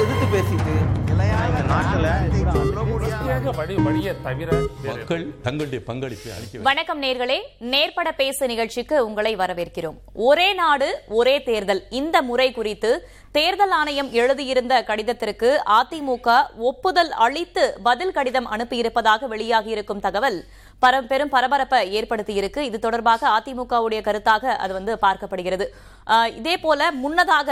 எதிர்த்து பேசிட்டு மக்கள் தங்களுடைய பங்களிப்பை அளிக்க வணக்கம் நேர்களே நேர்பட பேசு நிகழ்ச்சிக்கு உங்களை வரவேற்கிறோம். ஒரே நாடு ஒரே தேர்தல். இந்த முறை குறித்து தேர்தல் ஆணையம் எழுதியிருந்த கடிதத்திற்கு அதிமுக ஒப்புதல் அளித்து பதில் கடிதம் அனுப்பியிருப்பதாக வெளியாகியிருக்கும் தகவல் பரம் பெரும் பரபரப்பை ஏற்படுத்தியிருக்கு. இது தொடர்பாக அதிமுகவுடைய கருத்தாக அது வந்து பார்க்கப்படுகிறது. இதே போல முன்னதாக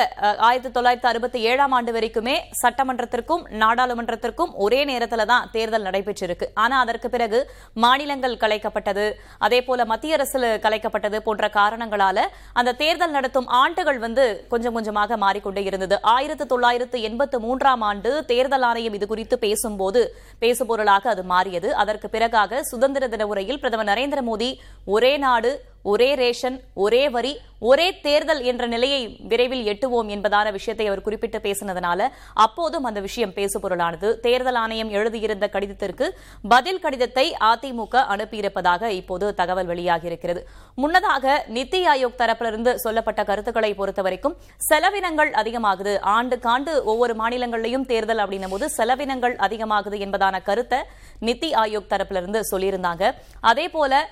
ஆயிரத்தி தொள்ளாயிரத்தி அறுபத்தி ஏழாம் ஆண்டு வரைக்குமே சட்டமன்றத்திற்கும் நாடாளுமன்றத்திற்கும் ஒரே நேரத்தில் தான் தேர்தல் நடைபெற்றிருக்கு. ஆனா அதற்கு பிறகு மாநிலங்கள் கலைக்கப்பட்டது அதே போல மத்திய அரசு கலைக்கப்பட்டது போன்ற காரணங்களால அந்த தேர்தல் நடத்தும் ஆண்டுகள் வந்து கொஞ்சம் கொஞ்சமாக மாறிக்கொண்டே இருந்தது. ஆயிரத்தி தொள்ளாயிரத்து எண்பத்து மூன்றாம் ஆண்டு தேர்தல் ஆணையம் இது குறித்து பேசும்போது பேசுபொருளாக அது மாறியது. அதற்கு பிறகாக சுதந்திர தின உரையில் பிரதமர் நரேந்திர மோடி ஒரே நாடு ஒரே ரேஷன் ஒரே வரி ஒரே தேர்தல் என்ற நிலையை விரைவில் எட்டுவோம் என்பதான விஷயத்தை அவர் குறிப்பிட்டு பேசினதனால அப்போதும் அந்த விஷயம் பேசுபொருளானது. தேர்தல் ஆணையம் எழுதியிருந்த கடிதத்திற்கு பதில் கடிதத்தை அதிமுக அனுப்பியிருப்பதாக இப்போது தகவல் வெளியாகியிருக்கிறது. முன்னதாக நித்தி ஆயோக் தரப்பிலிருந்து சொல்லப்பட்ட கருத்துக்களை பொறுத்தவரைக்கும் செலவினங்கள் அதிகமாகுது. ஆண்டுக்காண்டு ஒவ்வொரு மாநிலங்களிலையும் தேர்தல் அப்படின்னும் போது செலவினங்கள் அதிகமாகுது என்பதான கருத்தை நித்தி ஆயோக் தரப்பிலிருந்து சொல்லியிருந்தாங்க. அதே போல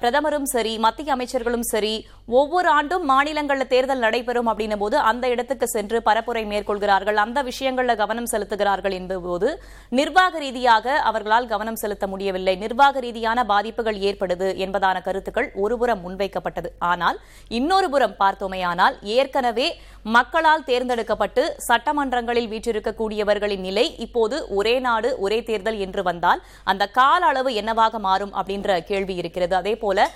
பிரதமரும் சரி மத்திய அமைச்சர்களும் சரி ஒவ்வொரு ஆண்டும் மாநிலங்களில் தேர்தல் நடைபெறும் அப்படின்னும் போது அந்த இடத்துக்கு சென்று பரப்புரை மேற்கொள்கிறார்கள். அந்த விஷயங்களில் கவனம் செலுத்துகிறார்கள் என்பது நிர்வாக ரீதியாக அவர்களால் கவனம் செலுத்த முடியவில்லை. நிர்வாக ரீதியான பாதிப்புகள் ஏற்படுது என்பதான கருத்துக்கள் ஒருபுறம் முன்வைக்கப்பட்டது. ஆனால் இன்னொரு புறம் பார்த்தோமேயானால் ஏற்கனவே மக்களால் தேர்ந்தெடுக்கப்பட்டு சட்டமன்றங்களில் வீற்றிருக்கக்கூடியவர்களின் நிலை இப்போது ஒரே நாடு ஒரே தேர்தல் என்று வந்தால் அந்த கால அளவு என்னவாக மாறும் அப்படின்ற கேள்வி இருக்கிறது. அதே போல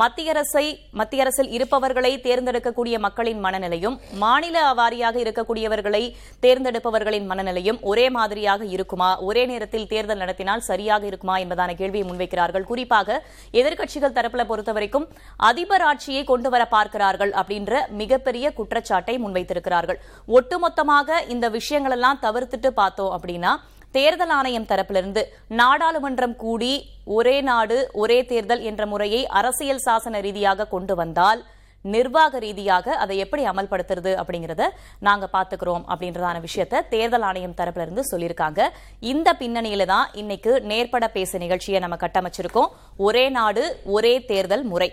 மத்திய அரசை மத்திய அரசில் இருப்பவர்களை தேர்ந்தெடுக்கக்கூடிய மக்களின் மனநிலையும் மாநில வாரியாக இருக்கக்கூடியவர்களை தேர்ந்தெடுப்பவர்களின் மனநிலையும் ஒரே மாதிரியாக இருக்குமா? ஒரே நேரத்தில் தேர்தல் நடத்தினால் சரியாக இருக்குமா என்பதான கேள்வியை முன்வைக்கிறார்கள். குறிப்பாக எதிர்க்கட்சிகள் தரப்புல பொறுத்தவரைக்கும் அதிபர் ஆட்சியை கொண்டு வர பார்க்கிறார்கள் அப்படின்ற மிகப்பெரிய குற்றச்சாட்டை முன்வைத்திருக்கிறார்கள். ஒட்டுமொத்தமாக இந்த விஷயங்கள் எல்லாம் தவிர்த்துட்டு பார்த்தோம் அப்படின்னா தேர்தல் ஆணையம் தரப்பிலிருந்து நாடாளுமன்றம் கூடி ஒரே நாடு ஒரே தேர்தல் என்ற முறையை அரசியல் சாசன ரீதியாக கொண்டு வந்தால் நிர்வாக ரீதியாக அதை எப்படி அமல்படுத்துறது அப்படிங்கறத நாங்க பாத்துக்கிறோம் அப்படின்றதான விஷயத்த தேர்தல் ஆணையம் தரப்புல இருந்து சொல்லியிருக்காங்க. இந்த பின்னணியில தான் இன்னைக்கு நேர்பட பேச நிகழ்ச்சியை நம்ம கட்டமைச்சிருக்கோம். ஒரே நாடு ஒரே தேர்தல் முறை.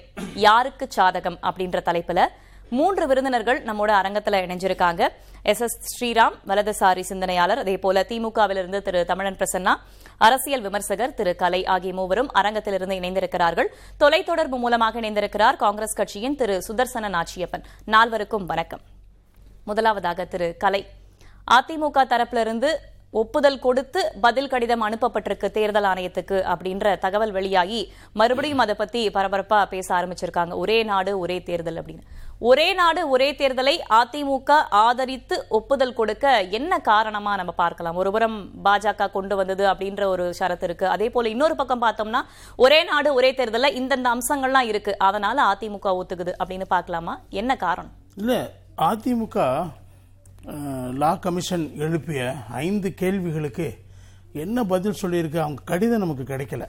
யாருக்கு சாதகம் அப்படின்ற தலைப்புல மூன்று விருந்தினர்கள் நம்மோட அரங்கத்துல இணைஞ்சிருக்காங்க. எஸ். எஸ். ஸ்ரீராம் வலதுசாரி சிந்தனையாளர் அதே போல திமுகவிலிருந்து திரு. தமிழன் பிரசன்னா அரசியல் விமர்சகர் திரு. கலை ஆகிய மூவரும் அரங்கத்திலிருந்து இணைந்திருக்கிறார்கள். தொலைத்தொடர்பு மூலமாக இணைந்திருக்கிறார் காங்கிரஸ் கட்சியின் திரு. சுதர்சன நாச்சியப்பன் நால்வருக்கும் வணக்கம். முதலாவதாக திரு. கலை. அதிமுக தரப்பிலிருந்து ஒப்புதல் கொடுத்து பதில் கடிதம் அனுப்பப்பட்டிருக்கு தேர்தல் ஆணையத்துக்கு அப்படின்ற தகவல் வெளியாகி மறுபடியும் அதை பத்தி பரபரப்பா பேச ஆரம்பிச்சிருக்காங்க. ஒரே நாடு ஒரே தேர்தல் அப்படின்னு. ஒரே நாடு ஒரே தேர்தலை அதிமுக ஆதரித்து ஒப்புதல் கொடுக்க என்ன காரணமா நம்ம பார்க்கலாம்? ஒருபுறம் பாஜக கொண்டு வந்தது அப்படின்ற ஒரு ஷரத்து இருக்கு. அதே போல இன்னொரு பக்கம் பார்த்தோம்னா ஒரே நாடு ஒரே தேர்தலில் இந்தந்த அம்சங்கள்லாம் இருக்கு. அதனால அதிமுக ஒத்துக்குது அப்படின்னு பார்க்கலாமா? என்ன காரணம்? இல்லை அதிமுக லா கமிஷன் எழுப்பிய ஐந்து கேள்விகளுக்கு என்ன பதில் சொல்லியிருக்கு? அவங்க கடிதம் நமக்கு கிடைக்கல.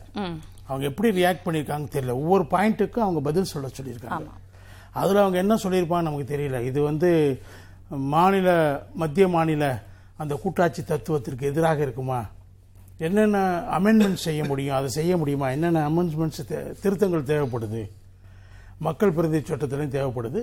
அவங்க எப்படி ரியாக்ட் பண்ணியிருக்காங்க தெரியல. ஒவ்வொரு பாயிண்ட்டுக்கும் அவங்க பதில் சொல்ல சொல்லியிருக்காங்க. அதில் அவங்க என்ன சொல்லியிருப்பாங்க நமக்கு தெரியல. இது வந்து மாநில மத்திய மாநில அந்த கூட்டாட்சி தத்துவத்திற்கு எதிராக இருக்குமா? என்னென்ன அமெண்ட்மெண்ட்ஸ் செய்ய முடியும்? அதை செய்ய முடியுமா? என்னென்ன அமெண்ட்மெண்ட்ஸ் திருத்தங்கள் தேவைப்படுது? மக்கள் பிரதிநிதி சட்டத்திலையும் தேவைப்படுது.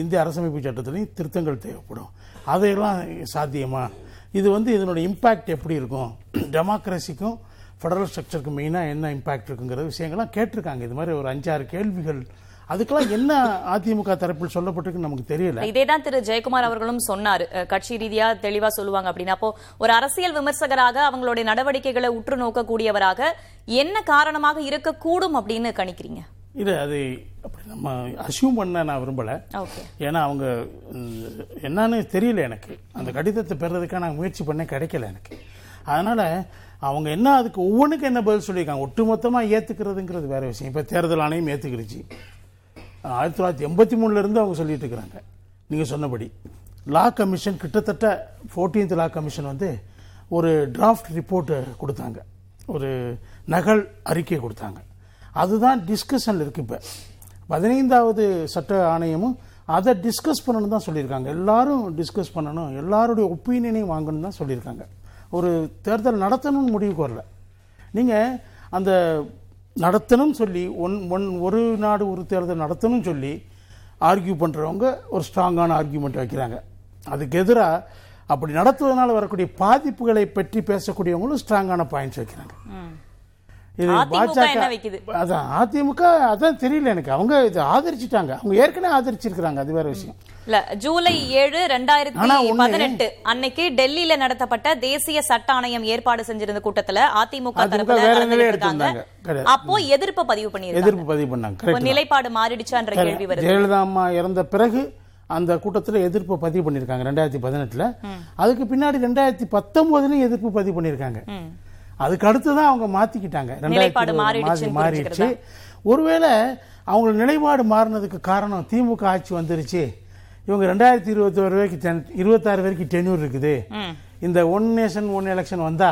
இந்திய அரசமைப்பு சட்டத்திலையும் திருத்தங்கள் தேவைப்படும். அதையெல்லாம் சாத்தியமா? இது வந்து இதனோட இம்பேக்ட் எப்படி இருக்கும்? டெமோக்ரஸிக்கும் ஃபெடரல் ஸ்ட்ரக்சருக்கும் மெயினாக என்ன இம்பேக்ட் இருக்குங்கிற விஷயங்கள்லாம் கேட்டிருக்காங்க. இது மாதிரி ஒரு அஞ்சாறு கேள்விகள். அதுக்கெல்லாம் என்ன அதிமுக தரப்பில் சொல்லப்பட்டிருக்கு நமக்கு தெரியல. இதேதான் திரு. ஜெயக்குமார் அவர்களும் சொன்னார். கட்சி ரீதியா தெளிவா சொல்லுவாங்க அப்படின்னா. அப்போ ஒரு அரசியல் விமர்சகராக அவங்களுடைய நடவடிக்கைகளை உற்று நோக்கக்கூடியவராக என்ன காரணமாக இருக்கக்கூடும் அப்படின்னு கணிக்கிறீங்க? இது அது அப்படி நம்ம அசியூம் பண்ண நான் விரும்பல. ஏன்னா அவங்க என்னன்னு தெரியல எனக்கு. அந்த கடிதத்தை பெறதுக்காக நான் முயற்சி பண்ண கிடைக்கல எனக்கு. அதனால அவங்க என்ன அதுக்கு ஒவ்வொன்றுக்கும் என்ன பதில் சொல்லியிருக்காங்க? ஒட்டுமொத்தமாக ஏற்றுக்கிறதுங்கிறது வேற விஷயம். இப்போ தேர்தல் ஆணையம் ஏற்றுக்கிடுச்சு ஆயிரத்தி தொள்ளாயிரத்தி எண்பத்தி மூணுலேருந்து அவங்க சொல்லிட்டு இருக்கிறாங்க. நீங்கள் சொன்னபடி. லா கமிஷன் கிட்டத்தட்ட ஃபோர்டீன்த் லா கமிஷன் வந்து ஒரு டிராஃப்ட் ரிப்போர்ட்டு கொடுத்தாங்க. ஒரு நகல் அறிக்கை கொடுத்தாங்க. அதுதான் டிஸ்கஷனில் இருக்கு இப்போ. பதினைந்தாவது சட்ட ஆணையமும் அதை டிஸ்கஸ் பண்ணணும் தான் சொல்லியிருக்காங்க. எல்லாரும் டிஸ்கஸ் பண்ணணும். எல்லாருடைய ஒப்பீனியனையும் வாங்கணும் தான் சொல்லியிருக்காங்க. ஒரு தேர்தல் நடத்தணும்னு முடிவுக்கு வரல. நீங்கள் அந்த நடத்தணும்னு சொல்லி ஒன் ஒன் ஒரு நாடு ஒரு தேர்தல் நடத்தணும்னு சொல்லி ஆர்கியூ பண்ணுறவங்க ஒரு ஸ்ட்ராங்கான ஆர்கியூமெண்ட் வைக்கிறாங்க. அதுக்கு எதிராக அப்படி நடத்துவதனால வரக்கூடிய பாதிப்புகளை பற்றி பேசக்கூடியவங்களும் ஸ்ட்ராங்கான பாயிண்ட்ஸ் வைக்கிறாங்க. இது வைக்குது? அதான் அதிமுக அதான் தெரியல எனக்கு. அவங்க இது ஆதரிச்சிட்டாங்க. அவங்க ஏற்கனவே ஆதரிச்சிருக்கிறாங்க அது வேற விஷயம். இல்ல ஜூலை ஏழு ரெண்டாயிரத்தி பதினெட்டு அன்னைக்கு டெல்லியில நடத்தப்பட்ட தேசிய சட்ட ஆணையம் ஏற்பாடு செஞ்சிருந்த கூட்டத்துல அதிமுக தரப்புல. அப்போ எதிர்ப்பு பதிவு பண்ணிருக்காங்க எதிர்ப்பு பதிவு பண்ணாங்க. நிலைப்பாடு மாறிடுச்சான்ற கேள்வி வருது. ஜெயலலிதா அம்மா இறந்த பிறகு அந்த கூட்டத்தில் எதிர்ப்பு பதிவு பண்ணியிருக்காங்க ரெண்டாயிரத்தி பதினெட்டுல. அதுக்கு பின்னாடி ரெண்டாயிரத்தி பத்தொன்பதுலயும் எதிர்ப்பு பதிவு பண்ணியிருக்காங்க. அதுக்கு அடுத்து தான் அவங்க மாத்திக்கிட்டாங்க. நிலைப்பாடு ரெண்டாயிரத்தி மாறிடுச்சு ஒருவேளை அவங்க நிலைப்பாடு மாறினதுக்கு காரணம் திமுக ஆட்சி வந்துருச்சு. இவங்க ரெண்டாயிரத்தி இருபத்தி ஒரு வரைக்கும் இருபத்தாறு வரைக்கும் டென்யூர் இருக்குது. இந்த ஒன் நேஷன் ஒன் எலெக்ஷன் வந்தா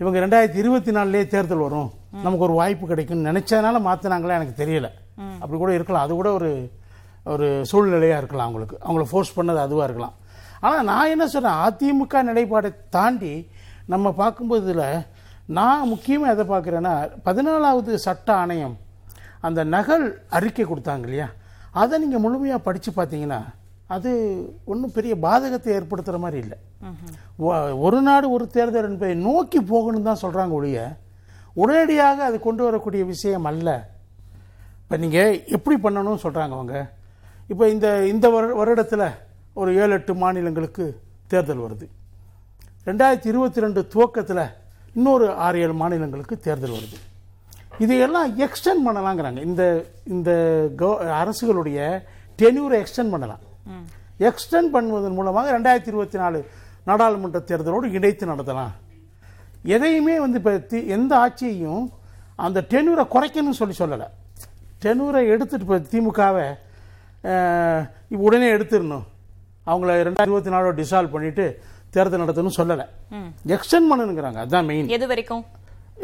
இவங்க ரெண்டாயிரத்தி இருபத்தி நாலுலயே தேர்தல் வரும். நமக்கு ஒரு வாய்ப்பு கிடைக்கும்னு நினைச்சதுனால மாத்தினாங்களா எனக்கு தெரியல. அப்படி கூட இருக்கலாம். அது கூட ஒரு ஒரு சூழ்நிலையா இருக்கலாம் அவங்களுக்கு. அவங்கள ஃபோர்ஸ் பண்ணது அதுவா இருக்கலாம். ஆனா நான் என்ன சொல்றேன் அதிமுக நிலைப்பாடை தாண்டி நம்ம பார்க்கும்போது இதுல நான் முக்கியமா எதை பார்க்குறேன்னா பதினாலாவது சட்ட ஆணையம் அந்த நகல் அறிக்கை கொடுத்தாங்க இல்லையா? அதை நீங்க முழுமையா படிச்சு பார்த்தீங்கன்னா அது ஒன்றும் பெரிய பாதகத்தை ஏற்படுத்துற மாதிரி இல்லை. ஒரு நாடு ஒரு தேர்தல் என்பதை நோக்கி போகணும்னு தான் சொல்றாங்க ஒழிய உடனடியாக அது கொண்டு வரக்கூடிய விஷயம் அல்ல. இப்போ நீங்கள் எப்படி பண்ணணும்னு சொல்கிறாங்க அவங்க? இப்போ இந்த இந்த வருட வருடத்தில் ஒரு ஏழு எட்டு மாநிலங்களுக்கு தேர்தல் வருது. ரெண்டாயிரத்தி இருபத்தி ரெண்டு துவக்கத்தில் இன்னொரு ஆறு ஏழு மாநிலங்களுக்கு தேர்தல் வருது. இதையெல்லாம் எக்ஸ்டெண்ட் பண்ணலாங்கிறாங்க. இந்த இந்த அரசுகளுடைய டென்யூரை எக்ஸ்டெண்ட் பண்ணலாம். எக்ஸ்டெண்ட் பண்ணுவதன் மூலமாக ரெண்டாயிரத்தி இருபத்தி நாலு நாடாளுமன்ற தேர்தலோடு இணைத்து நடத்தலாம். எதையுமே வந்து இப்போ எந்த ஆட்சியையும் அந்த டெனூரை குறைக்கணும்னு சொல்லி சொல்லலை. டெனூரை எடுத்துட்டு இப்போ திமுகவை உடனே எடுத்துடணும். அவங்கள ரெண்டாயிரத்தி இருபத்தி நாலோட டிசால்வ் பண்ணிட்டு தேர்தல் நடத்தணும்னு சொல்லலை. எக்ஸ்டெண்ட் பண்ணணுங்கிறாங்க. அதுதான் மெயின் எது வரைக்கும்?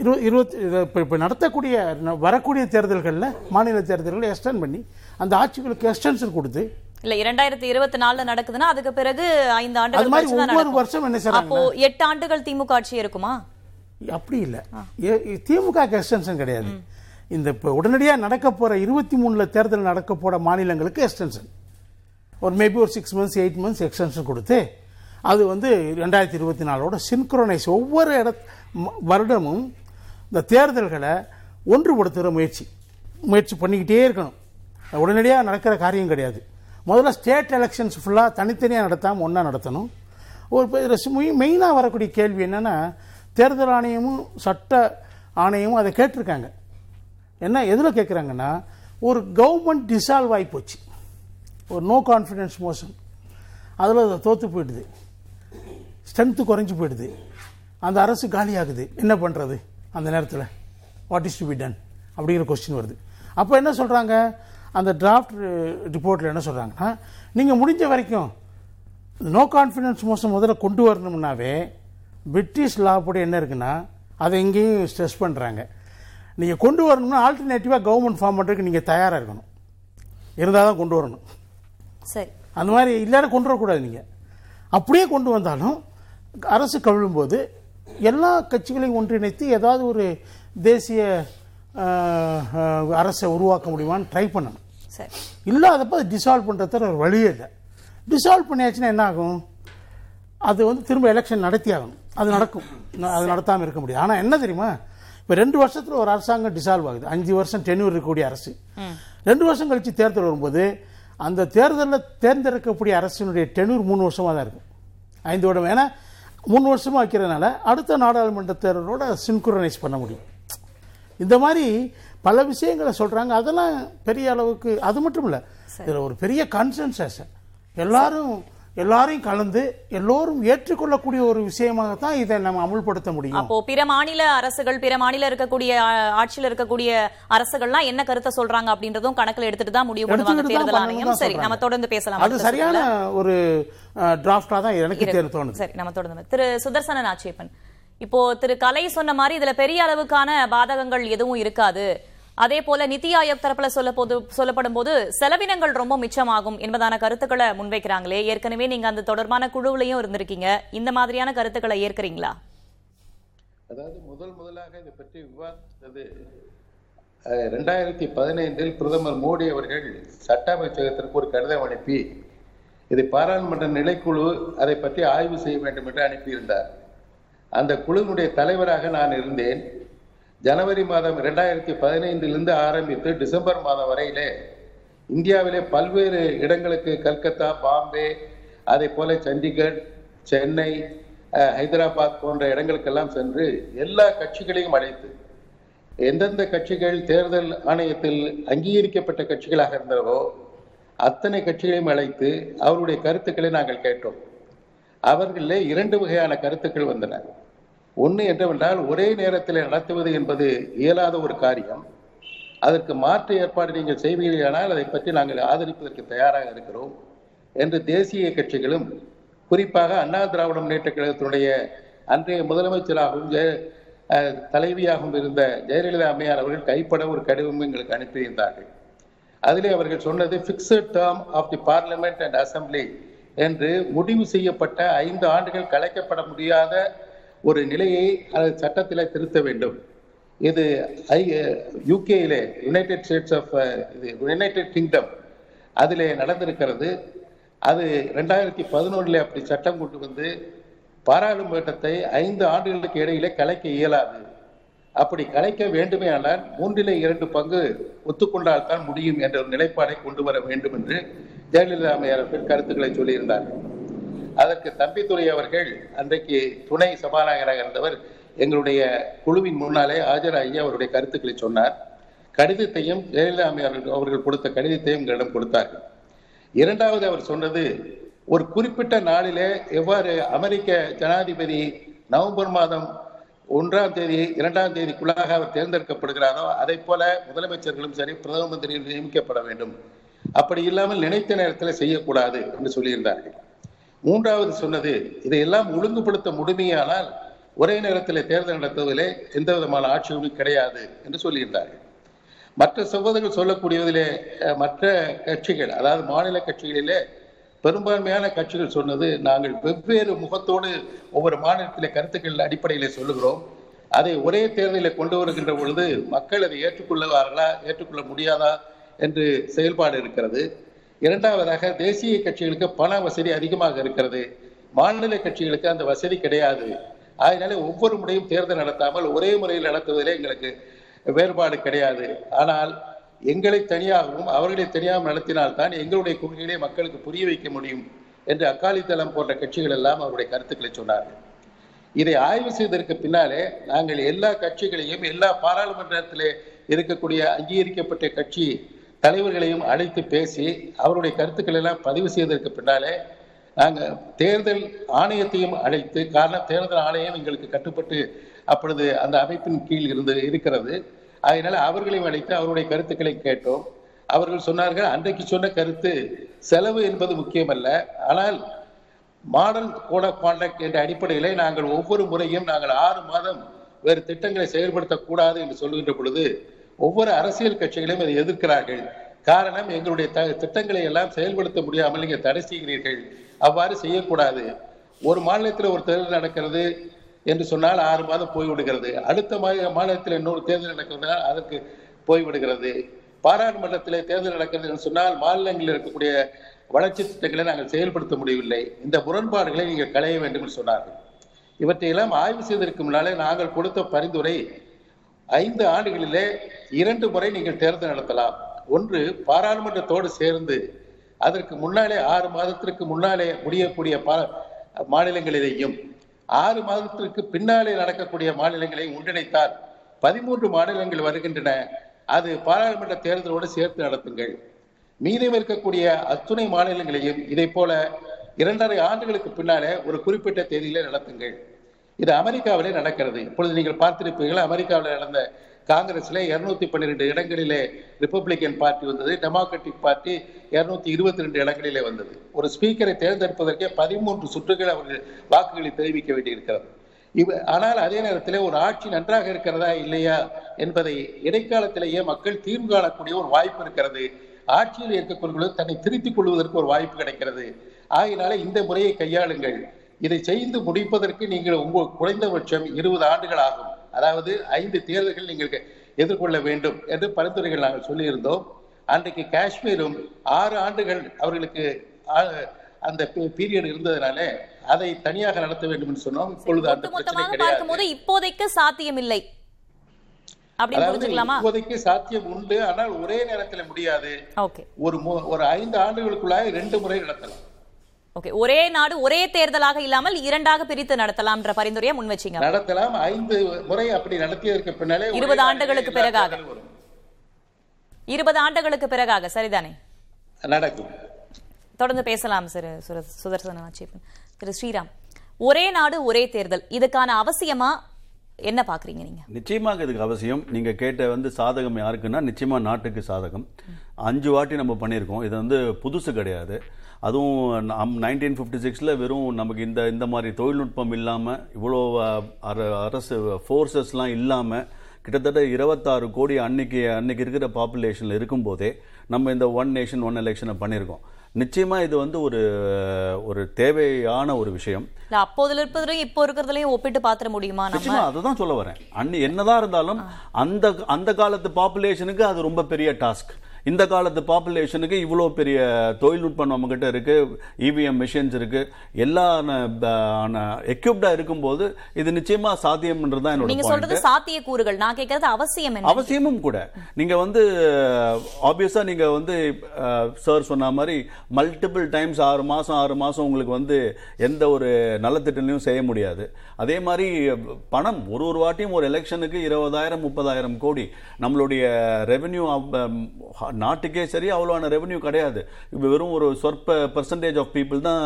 இரு இருபத்தி இப்போ இப்போ நடத்தக்கூடிய வரக்கூடிய தேர்தல்களில் மாநில தேர்தல்களை எக்ஸ்டெண்ட் பண்ணி அந்த ஆட்சிகளுக்கு எக்ஸ்டென்ஷன் கொடுத்து இல்ல இரண்டாயிரத்தி இருபத்தி நாலுல நடக்குதுன்னா அதுக்கு பிறகு ஐந்து ஆண்டுகள். வருஷம் என்ன செய்றாங்க? அப்போ எட்டு ஆண்டுகள் திமுக ஆட்சி இருக்குமா? அப்படி இல்லை. திமுக எக்ஸ்டென்ஷன் கிடையாது. இந்த இப்போ உடனடியாக நடக்க போற இருபத்தி மூணுல தேர்தல் நடக்க போற மாநிலங்களுக்கு எக்ஸ்டென்ஷன் ஒரு மேபி ஒரு six months eight months extension கொடுத்து அது வந்து ரெண்டாயிரத்தி இருபத்தி நாலோட சின்க்ரோனைஸ் ஒவ்வொரு இட ம- வருடமும் இந்த தேர்தல்களை ஒன்றுபடுத்துகிற முயற்சி. முயற்சி பண்ணிக்கிட்டே இருக்கணும். உடனடியாக நடக்கிற காரியம் கிடையாது. முதல்ல ஸ்டேட் எலெக்ஷன்ஸ் ஃபுல்லாக தனித்தனியாக நடத்தாமல் ஒன்றா நடத்தணும். ஒரு மெயினாக வரக்கூடிய கேள்வி என்னென்னா தேர்தல் ஆணையமும் சட்ட ஆணையமும் அதை கேட்டிருக்காங்க. என்ன எதில் கேட்குறாங்கன்னா ஒரு கவர்மெண்ட் டிசால்வ் ஆகி போச்சு. ஒரு நோ கான்ஃபிடென்ஸ் மோஷன் அதில் தோற்று போயிடுது. ஸ்ட்ரென்த்து குறைஞ்சு போயிடுது. அந்த அரசு காலியாகுது. என்ன பண்ணுறது அந்த நேரத்தில் what is to be done அப்படிங்கிற கொஸ்டின் வருது. அப்போ என்ன சொல்கிறாங்க அந்த டிராஃப்ட் ரிப்போர்ட்டில் என்ன சொல்கிறாங்கன்னா நீங்கள் முடிஞ்ச வரைக்கும் நோ கான்ஃபிடன்ஸ் மோஷன் முதல்ல கொண்டு வரணும்னாவே பிரிட்டிஷ் லா படி என்ன இருக்குன்னா அதை இங்கேயும் ஸ்ட்ரெஸ் பண்ணுறாங்க நீங்கள் கொண்டு வரணும்னா ஆல்டர்னேட்டிவாக கவர்மெண்ட் ஃபார்ம் பண்ணுறதுக்கு நீங்கள் தயாராக இருக்கணும். இருந்தால் தான் கொண்டு வரணும். சரி. அந்த மாதிரி இல்லாத கொண்டு வரக்கூடாது நீங்கள் அப்படியே கொண்டு வந்தாலும் அரசு கவிழும்போது எல்லா கட்சிகளையும் ஒன்றிணைத்து ஏதாவது ஒரு தேசிய அரசை உருவாக்க முடியுமான்னு ட்ரை பண்ணணும். சரி. இல்லாதப்ப அதை டிசால்வ் பண்ணுறது ஒரு வழியே இல்லை. டிசால்வ் பண்ணியாச்சுன்னா என்ன ஆகும்? அது வந்து திரும்ப எலெக்ஷன் நடத்தி ஆகணும். அது நடக்கும். அது நடத்தாமல் இருக்க முடியாது ஆனால் என்ன தெரியுமா? இப்போ ரெண்டு வருஷத்தில் ஒரு அரசாங்கம் டிசால்வ் ஆகுது. அஞ்சு வருஷம் டென்யூர் இருக்கக்கூடிய அரசு. ரெண்டு வருஷம் கழிச்சு தேர்தல் வரும்போது அந்த தேர்தலில் தேர்ந்தெடுக்கக்கூடிய அரசினுடைய டென்யூர் மூணு வருஷமாக தான் இருக்கும். ஐந்து வருடம். ஏன்னா மூணு வருஷமாக வைக்கிறதுனால அடுத்த நாடாளுமன்ற தேர்தலோட சின்குரனைஸ் பண்ண முடியும். இந்த மாதிரி பல விஷயங்களை சொல்றாங்க. அதெல்லாம் பெரிய அளவுக்கு அது மட்டும் இல்ல. இதுல ஒரு பெரிய கன்சென்சஸ் எல்லாரும் எல்லாரையும் கலந்து எல்லோரும் ஏற்றுக்கொள்ளக்கூடிய ஒரு விஷயமாகத்தான் இதை நம்ம அமுல்படுத்த முடியும். அப்போ பிற மாநில அரசுகள் பிற மாநில இருக்கக்கூடிய ஆட்சியில இருக்கக்கூடிய அரசுகள்லாம் என்ன கருத்தை சொல்றாங்க அப்படின்றதும் கணக்குல எடுத்துட்டு தான் முடிவு பண்ணுவாங்க எடுத்துக்கிட்டு தான் தேர்தல் பண்ணணும்னு ஆணையம். தான் சரி. நம்ம தொடர்ந்து பேசலாம் அது சரியான ஒரு டிராஃப்டா தான் எனக்கு தோணுது. சரி நம்ம தொடர்ந்து திரு சுதர்சனன் ஆட்சேபன் இப்போ திரு கலை சொன்ன மாதிரி இதுல பெரிய அளவுக்கான பாதகங்கள் எதுவும் இருக்காது. அதே போல நித்தி ஆயோக் தரப்புல சொல்ல போது சொல்லப்படும் போது செலவினங்கள் ரொம்ப மிச்சமாகும் என்பதான கருத்துக்களை முன்வைக்கிறாங்களே. ஏற்கனவே நீங்க அந்த தொடர்பான குழுவிலையும் இருந்திருக்கீங்க. இந்த மாதிரியான கருத்துக்களை ஏற்கறீங்களா? அதாவது முதல் முதலாக இதை பற்றி விவாதித்தது ரெண்டாயிரத்தி பதினைந்தில் பிரதமர் மோடி அவர்கள் சட்ட அமைச்சகத்திற்கு ஒரு கடிதம் அனுப்பி இதை பாராளுமன்ற நிலைக்குழு அதை பற்றி ஆய்வு செய்ய வேண்டும் என்று அனுப்பியிருந்தார். அந்த குழுவினுடைய தலைவராக நான் இருந்தேன். ஜனவரி மாதம் ரெண்டாயிரத்தி பதினைந்திலிருந்து ஆரம்பித்து டிசம்பர் மாதம் வரையிலே இந்தியாவிலே பல்வேறு இடங்களுக்கு கல்கத்தா பாம்பே அதே போல சண்டிகர் சென்னை ஹைதராபாத் போன்ற இடங்களுக்கெல்லாம் சென்று எல்லா கட்சிகளையும் அழைத்து எந்தெந்த கட்சிகள் தேர்தல் ஆணையத்தில் அங்கீகரிக்கப்பட்ட கட்சிகளாக இருந்தவோ அத்தனை கட்சிகளையும் அழைத்து அவருடைய கருத்துக்களை நாங்கள் கேட்டோம். அவர்களிலே இரண்டு வகையான கருத்துக்கள் வந்தன. ஒன்று என்னவென்றால் ஒரே நேரத்தில் நடத்துவது என்பது இயலாத ஒரு காரியம். அதற்கு மாற்று ஏற்பாடு நீங்கள் செய்வீர்களானால் அதை பற்றி நாங்கள் ஆதரிப்பதற்கு தயாராக இருக்கிறோம் என்று தேசிய கட்சிகளும் குறிப்பாக அண்ணா திராவிட முன்னேற்ற கழகத்தினுடைய அன்றைய முதலமைச்சராகவும் ஜெய தலைவியாகவும் இருந்த ஜெயலலிதா அம்மையார் அவர்கள் கைப்பட ஒரு கடிதம் எங்களுக்கு அனுப்பியிருந்தார்கள். அதிலே அவர்கள் சொன்னது fixed term of the parliament and assembly என்று முடிவு செய்யப்பட்ட ஐந்து ஆண்டுகள் கலைக்கப்பட முடியாத ஒரு நிலையை அது சட்டத்தில் திருத்த வேண்டும். இது ஐ யூகேயிலே யுனைடெட் ஸ்டேட்ஸ் ஆஃப் இது யுனைடெட் கிங்டம் அதிலே நடந்திருக்கிறது. அது ரெண்டாயிரத்தி பதினொன்றில் அப்படி சட்டம் கொண்டு வந்து பாராளுமன்றத்தை ஐந்து ஆண்டுகளுக்கு இடையிலே கலைக்க இயலாது. அப்படி கலைக்க வேண்டுமே ஆனால் மூன்றிலே இரண்டு பங்கு ஒத்துக்கொண்டால் தான் முடியும் என்ற ஒரு நிலைப்பாடை கொண்டு வர வேண்டும் என்று ஜெயலலிதா அம்மையார் அவர்கள் கருத்துக்களை சொல்லியிருந்தார். அதற்கு தம்பித்துறை அவர்கள் அன்றைக்கு துணை சபாநாயகராக இருந்தவர் எங்களுடைய குழுவின் முன்னாலே ஆஜராகி அவருடைய கருத்துக்களை சொன்னார். கடிதத்தையும் ஜெயலலிதா அம்மையார் அவர்கள் கொடுத்த கடிதத்தையும் எங்களிடம் கொடுத்தார்கள். இரண்டாவது அவர் சொன்னது ஒரு குறிப்பிட்ட நாளிலே எவ்வாறு அமெரிக்க ஜனாதிபதி நவம்பர் மாதம் ஒன்றாம் தேதி இரண்டாம் தேதிக்குள்ளாக அவர் தேர்ந்தெடுக்கப்படுகிறாரோ அதை போல முதலமைச்சர்களும் சரி பிரதம மந்திரியும் நியமிக்கப்பட வேண்டும். அப்படி இல்லாமல் நினைத்த நேரத்தில் செய்யக்கூடாது என்று சொல்லியிருந்தார்கள். மூன்றாவது சொன்னது இதையெல்லாம் ஒழுங்குபடுத்த முடிமையானால் ஒரே நேரத்தில் தேர்தல் நடத்துவதிலே எந்த விதமான ஆட்சியும் கிடையாது என்று சொல்லியிருந்தார்கள். மற்ற சகோதரர்கள் சொல்லக்கூடியதிலே மற்ற கட்சிகள் அதாவது மாநில கட்சிகளிலே பெரும்பான்மையான கட்சிகள் சொன்னது நாங்கள் வெவ்வேறு முகத்தோடு ஒவ்வொரு மாநிலத்தில் கருத்துக்கள் அடிப்படையில் சொல்லுகிறோம். அதை ஒரே தேர்தலில் கொண்டு வருகின்ற பொழுது மக்கள் அதை ஏற்றுக்கொள்ளுவார்களா ஏற்றுக்கொள்ள முடியாதா என்று செயல்பாடு இருக்கிறது. இரண்டாவதாக தேசிய கட்சிகளுக்கு பண வசதி அதிகமாக இருக்கிறது. மாநில கட்சிகளுக்கு அந்த வசதி கிடையாது. அதனால ஒவ்வொரு முறையும் தேர்தல் நடத்தாமல் ஒரே முறையில் நடத்துவதிலே எங்களுக்கு வேறுபாடு கிடையாது. ஆனால் எங்களை தனியாகவும் அவர்களை தனியாகவும் நடத்தினால்தான் எங்களுடைய கொள்கைகளை மக்களுக்கு புரிய வைக்க முடியும் என்று அக்காலித்தளம் போன்ற கட்சிகள் எல்லாம் அவருடைய கருத்துக்களை சொன்னார்கள். இதை ஆய்வு செய்ததற்கு பின்னாலே நாங்கள் எல்லா கட்சிகளையும் எல்லா பாராளுமன்றத்திலே இருக்கக்கூடிய அங்கீகரிக்கப்பட்ட கட்சி தலைவர்களையும் அழைத்து பேசி அவருடைய கருத்துக்கள் எல்லாம் பதிவு செய்ததற்கு பின்னாலே நாங்கள் தேர்தல் ஆணையத்தையும் அழைத்து காரணம் தேர்தல் ஆணையம் எங்களுக்கு கட்டுப்பட்டு அப்பொழுது அந்த அமைப்பின் கீழ் இருந்து இருக்கிறது. அதனால அவர்களையும் அழைத்து அவருடைய கருத்துக்களை கேட்டோம். அவர்கள் சொன்னார்கள் அன்றைக்கு சொன்ன கருத்து செலவு என்பது முக்கியமல்ல. ஆனால் மாடல் கோட் ஆஃப் கான்டாக்ட் என்ற அடிப்படையில் நாங்கள் ஒவ்வொரு முறையும் நாங்கள் ஆறு மாதம் வேறு திட்டங்களை செயல்படுத்தக்கூடாது என்று சொல்லுகின்ற பொழுது ஒவ்வொரு அரசியல் கட்சிகளையும் அதை எதிர்க்கிறார்கள். காரணம் எங்களுடைய த திட்டங்களை எல்லாம் செயல்படுத்த முடியாமல் நீங்கள் தடை செய்கிறீர்கள். அவ்வாறு செய்யக்கூடாது. ஒரு மாநிலத்தில் ஒரு தேர்தல் நடக்கிறது என்று சொன்னால் ஆறு மாதம் போய்விடுகிறது அடுத்த மாநிலத்தில் இன்னொரு தேர்தல் நடக்கிறதுனால் அதற்கு போய்விடுகிறது பாராளுமன்றத்தில் தேர்தல் நடக்கிறது என்று சொன்னால் மாநிலங்களில் இருக்கக்கூடிய வளர்ச்சி திட்டங்களை நாங்கள் செயல்படுத்த முடியவில்லை. இந்த முரண்பாடுகளை நீங்கள் களைய வேண்டும் என்று சொன்னார்கள். இவற்றையெல்லாம் ஆய்வு செய்வதற்கு முன்னாலே நாங்கள் கொடுத்த பரிந்துரை ஐந்து ஆண்டுகளிலே இரண்டு முறை நீங்கள் தேர்தல் நடத்தலாம். ஒன்று பாராளுமன்றத்தோடு சேர்ந்து அதற்கு முன்னாலே ஆறு மாதத்திற்கு முன்னாலே முடியக்கூடிய பா- மாநிலங்களிலேயும் ஆறு மாதத்திற்கு பின்னாலே நடக்கக்கூடிய மாநிலங்களை ஒன்றிணைத்தால் பதிமூன்று மாநிலங்கள் வருகின்றன. அது பாராளுமன்ற தேர்தலோடு சேர்த்து நடத்துங்கள். மீதம் இருக்கக்கூடிய அத்துணை மாநிலங்களையும் இதை போல இரண்டரை ஆண்டுகளுக்கு பின்னாலே ஒரு குறிப்பிட்ட தேதியிலே நடத்துங்கள். இது அமெரிக்காவிலே நடக்கிறது. இப்பொழுது நீங்கள் பார்த்திருப்பீர்கள் அமெரிக்காவில் நடந்த காங்கிரஸ்ல இருநூத்தி பன்னிரெண்டு இடங்களிலே ரிப்பப்ளிகன் பார்ட்டி வந்தது டெமோக்ராட்டிக் பார்ட்டி இருநூத்தி இருபத்தி ரெண்டு இடங்களிலே வந்தது. ஒரு ஸ்பீக்கரை தேர்ந்தெடுப்பதற்கே பதிமூன்று சுற்றுகள் அவர்கள் வாக்குகளை தெரிவிக்க வேண்டியிருக்கிறது. இவ ஆனால் அதே நேரத்தில் ஒரு ஆட்சி நன்றாக இருக்கிறதா இல்லையா என்பதை இடைக்காலத்திலேயே மக்கள் தீர்வு காணக்கூடிய ஒரு வாய்ப்பு இருக்கிறது. ஆட்சியில் இருக்கக்கூடிய தன்னை திருத்திக் கொள்வதற்கு ஒரு வாய்ப்பு கிடைக்கிறது. ஆகினால இந்த முறையை கையாளுங்கள். இதை செய்து முடிப்பதற்கு நீங்கள் உங்கள் குறைந்தபட்சம் இருபது ஆண்டுகள் ஆகும். அதாவது ஐந்து தேர்தல்கள் நீங்கள் எதிர்கொள்ள வேண்டும் என்று பரிந்துரைகள் நாங்கள் சொல்லியிருந்தோம். அன்றைக்கு காஷ்மீரும் ஆறு ஆண்டுகள் அவர்களுக்கு அந்த பீரியட் இருந்ததுனால அதை தனியாக நடத்த வேண்டும் என்று சொன்னோம். இப்பொழுது அந்த பிரச்சனை கிடையாது. இப்போதைக்கு சாத்தியமில்லை. இப்போதைக்கு சாத்தியம் உண்டு. ஆனால் ஒரே நேரத்தில் முடியாது. ஒரு ஒரு ஐந்து ஆண்டுகளுக்குள்ளாக ரெண்டு முறை நடத்தலாம். ஓகே ஒரே நாடு ஒரே தேர்தலாக இல்லாமல் இரண்டாக பிரித்து நடத்தலாம்ன்ற பரிந்துரையை முன் வச்சீங்க. நடத்தலாம். ஐந்து முறை அப்படி நடத்தியதற்கு பின்னாலே ஒரே இருபது ஆண்டுகளுக்கு பிறகாக. இருபது ஆண்டுகளுக்கு பிறகாக சரிதானே? நடக்கும். தொடர்ந்து பேசலாம் சுர- சுதர்சன ஆட்சேபன். திரு ஸ்ரீராம் ஒரே நாடு ஒரே தேர்தல். இதுக்கான அவசியமா என்ன பாக்குறீங்க நீங்க? நிச்சயமாக இதுக்கு அவசியம். நீங்க கேட்ட வந்து சாதகம் யாருக்குன்னா நிச்சயமா நாட்டுக்கு சாதகம். அஞ்சு வாட்டி நம்ம பண்ணியிருக்கோம். இது வந்து புதுசு கிடையாது. அதுவும் நைன்டீன் ஃபிஃப்டி சிக்ஸில் வெறும் நமக்கு இந்த இந்த மாதிரி தொழில்நுட்பம் இல்லாமல் இவ்வளோ அரசு ஃபோர்ஸஸ்லாம் இல்லாமல் கிட்டத்தட்ட இருபத்தாறு கோடி அன்னைக்கு அன்னைக்கு இருக்கிற பாப்புலேஷனில் இருக்கும்போதே நம்ம இந்த ஒன் நேஷன் ஒன் எலெக்ஷனை பண்ணியிருக்கோம் நிச்சயமா இது வந்து ஒரு ஒரு தேவையான ஒரு விஷயம். இல்ல அப்போதுல இருப்பதுலயும் இப்போ இருக்கிறதுலயும் ஒப்பிட்டு பாத்திர முடியுமா நிச்சயமா அதுதான் சொல்ல வரேன். அன்னி என்னதான் இருந்தாலும் அந்த அந்த காலத்து பாப்புலேஷனுக்கு அது ரொம்ப பெரிய டாஸ்க் இந்த காலத்து பாப்புலேஷனுக்கு இவ்வளோ பெரிய தொழில்நுட்பம் நம்மகிட்ட இருக்கு இவிஎம் மிஷின்ஸ் இருக்கு எல்லா எக்யூப்டா இருக்கும்போது இது நிச்சயமா சாத்தியம்ன்றது தான் என்னோட சாத்திய கூறுகள் நான் கேட்கறது அவசியம் அவசியமும் கூட. நீங்க வந்து ஆப்வியஸா நீங்க வந்து சார் சொன்ன மாதிரி மல்டிபிள் டைம்ஸ் ஆறு மாசம் ஆறு மாசம் உங்களுக்கு வந்து எந்த ஒரு நலத்திட்டங்களையும் செய்ய முடியாது. அதே மாதிரி பணம் ஒரு ஒரு வாட்டியும் ஒரு எலெக்ஷனுக்கு இருபதாயிரம் முப்பதாயிரம் கோடி நம்மளுடைய ரெவென்யூ நாட்டுக்கே சரி அவ்வளோவான ரெவன்யூ கிடையாது. வெறும் ஒரு சொற்ப பர்சன்டேஜ் ஆஃப் பீப்புள் தான்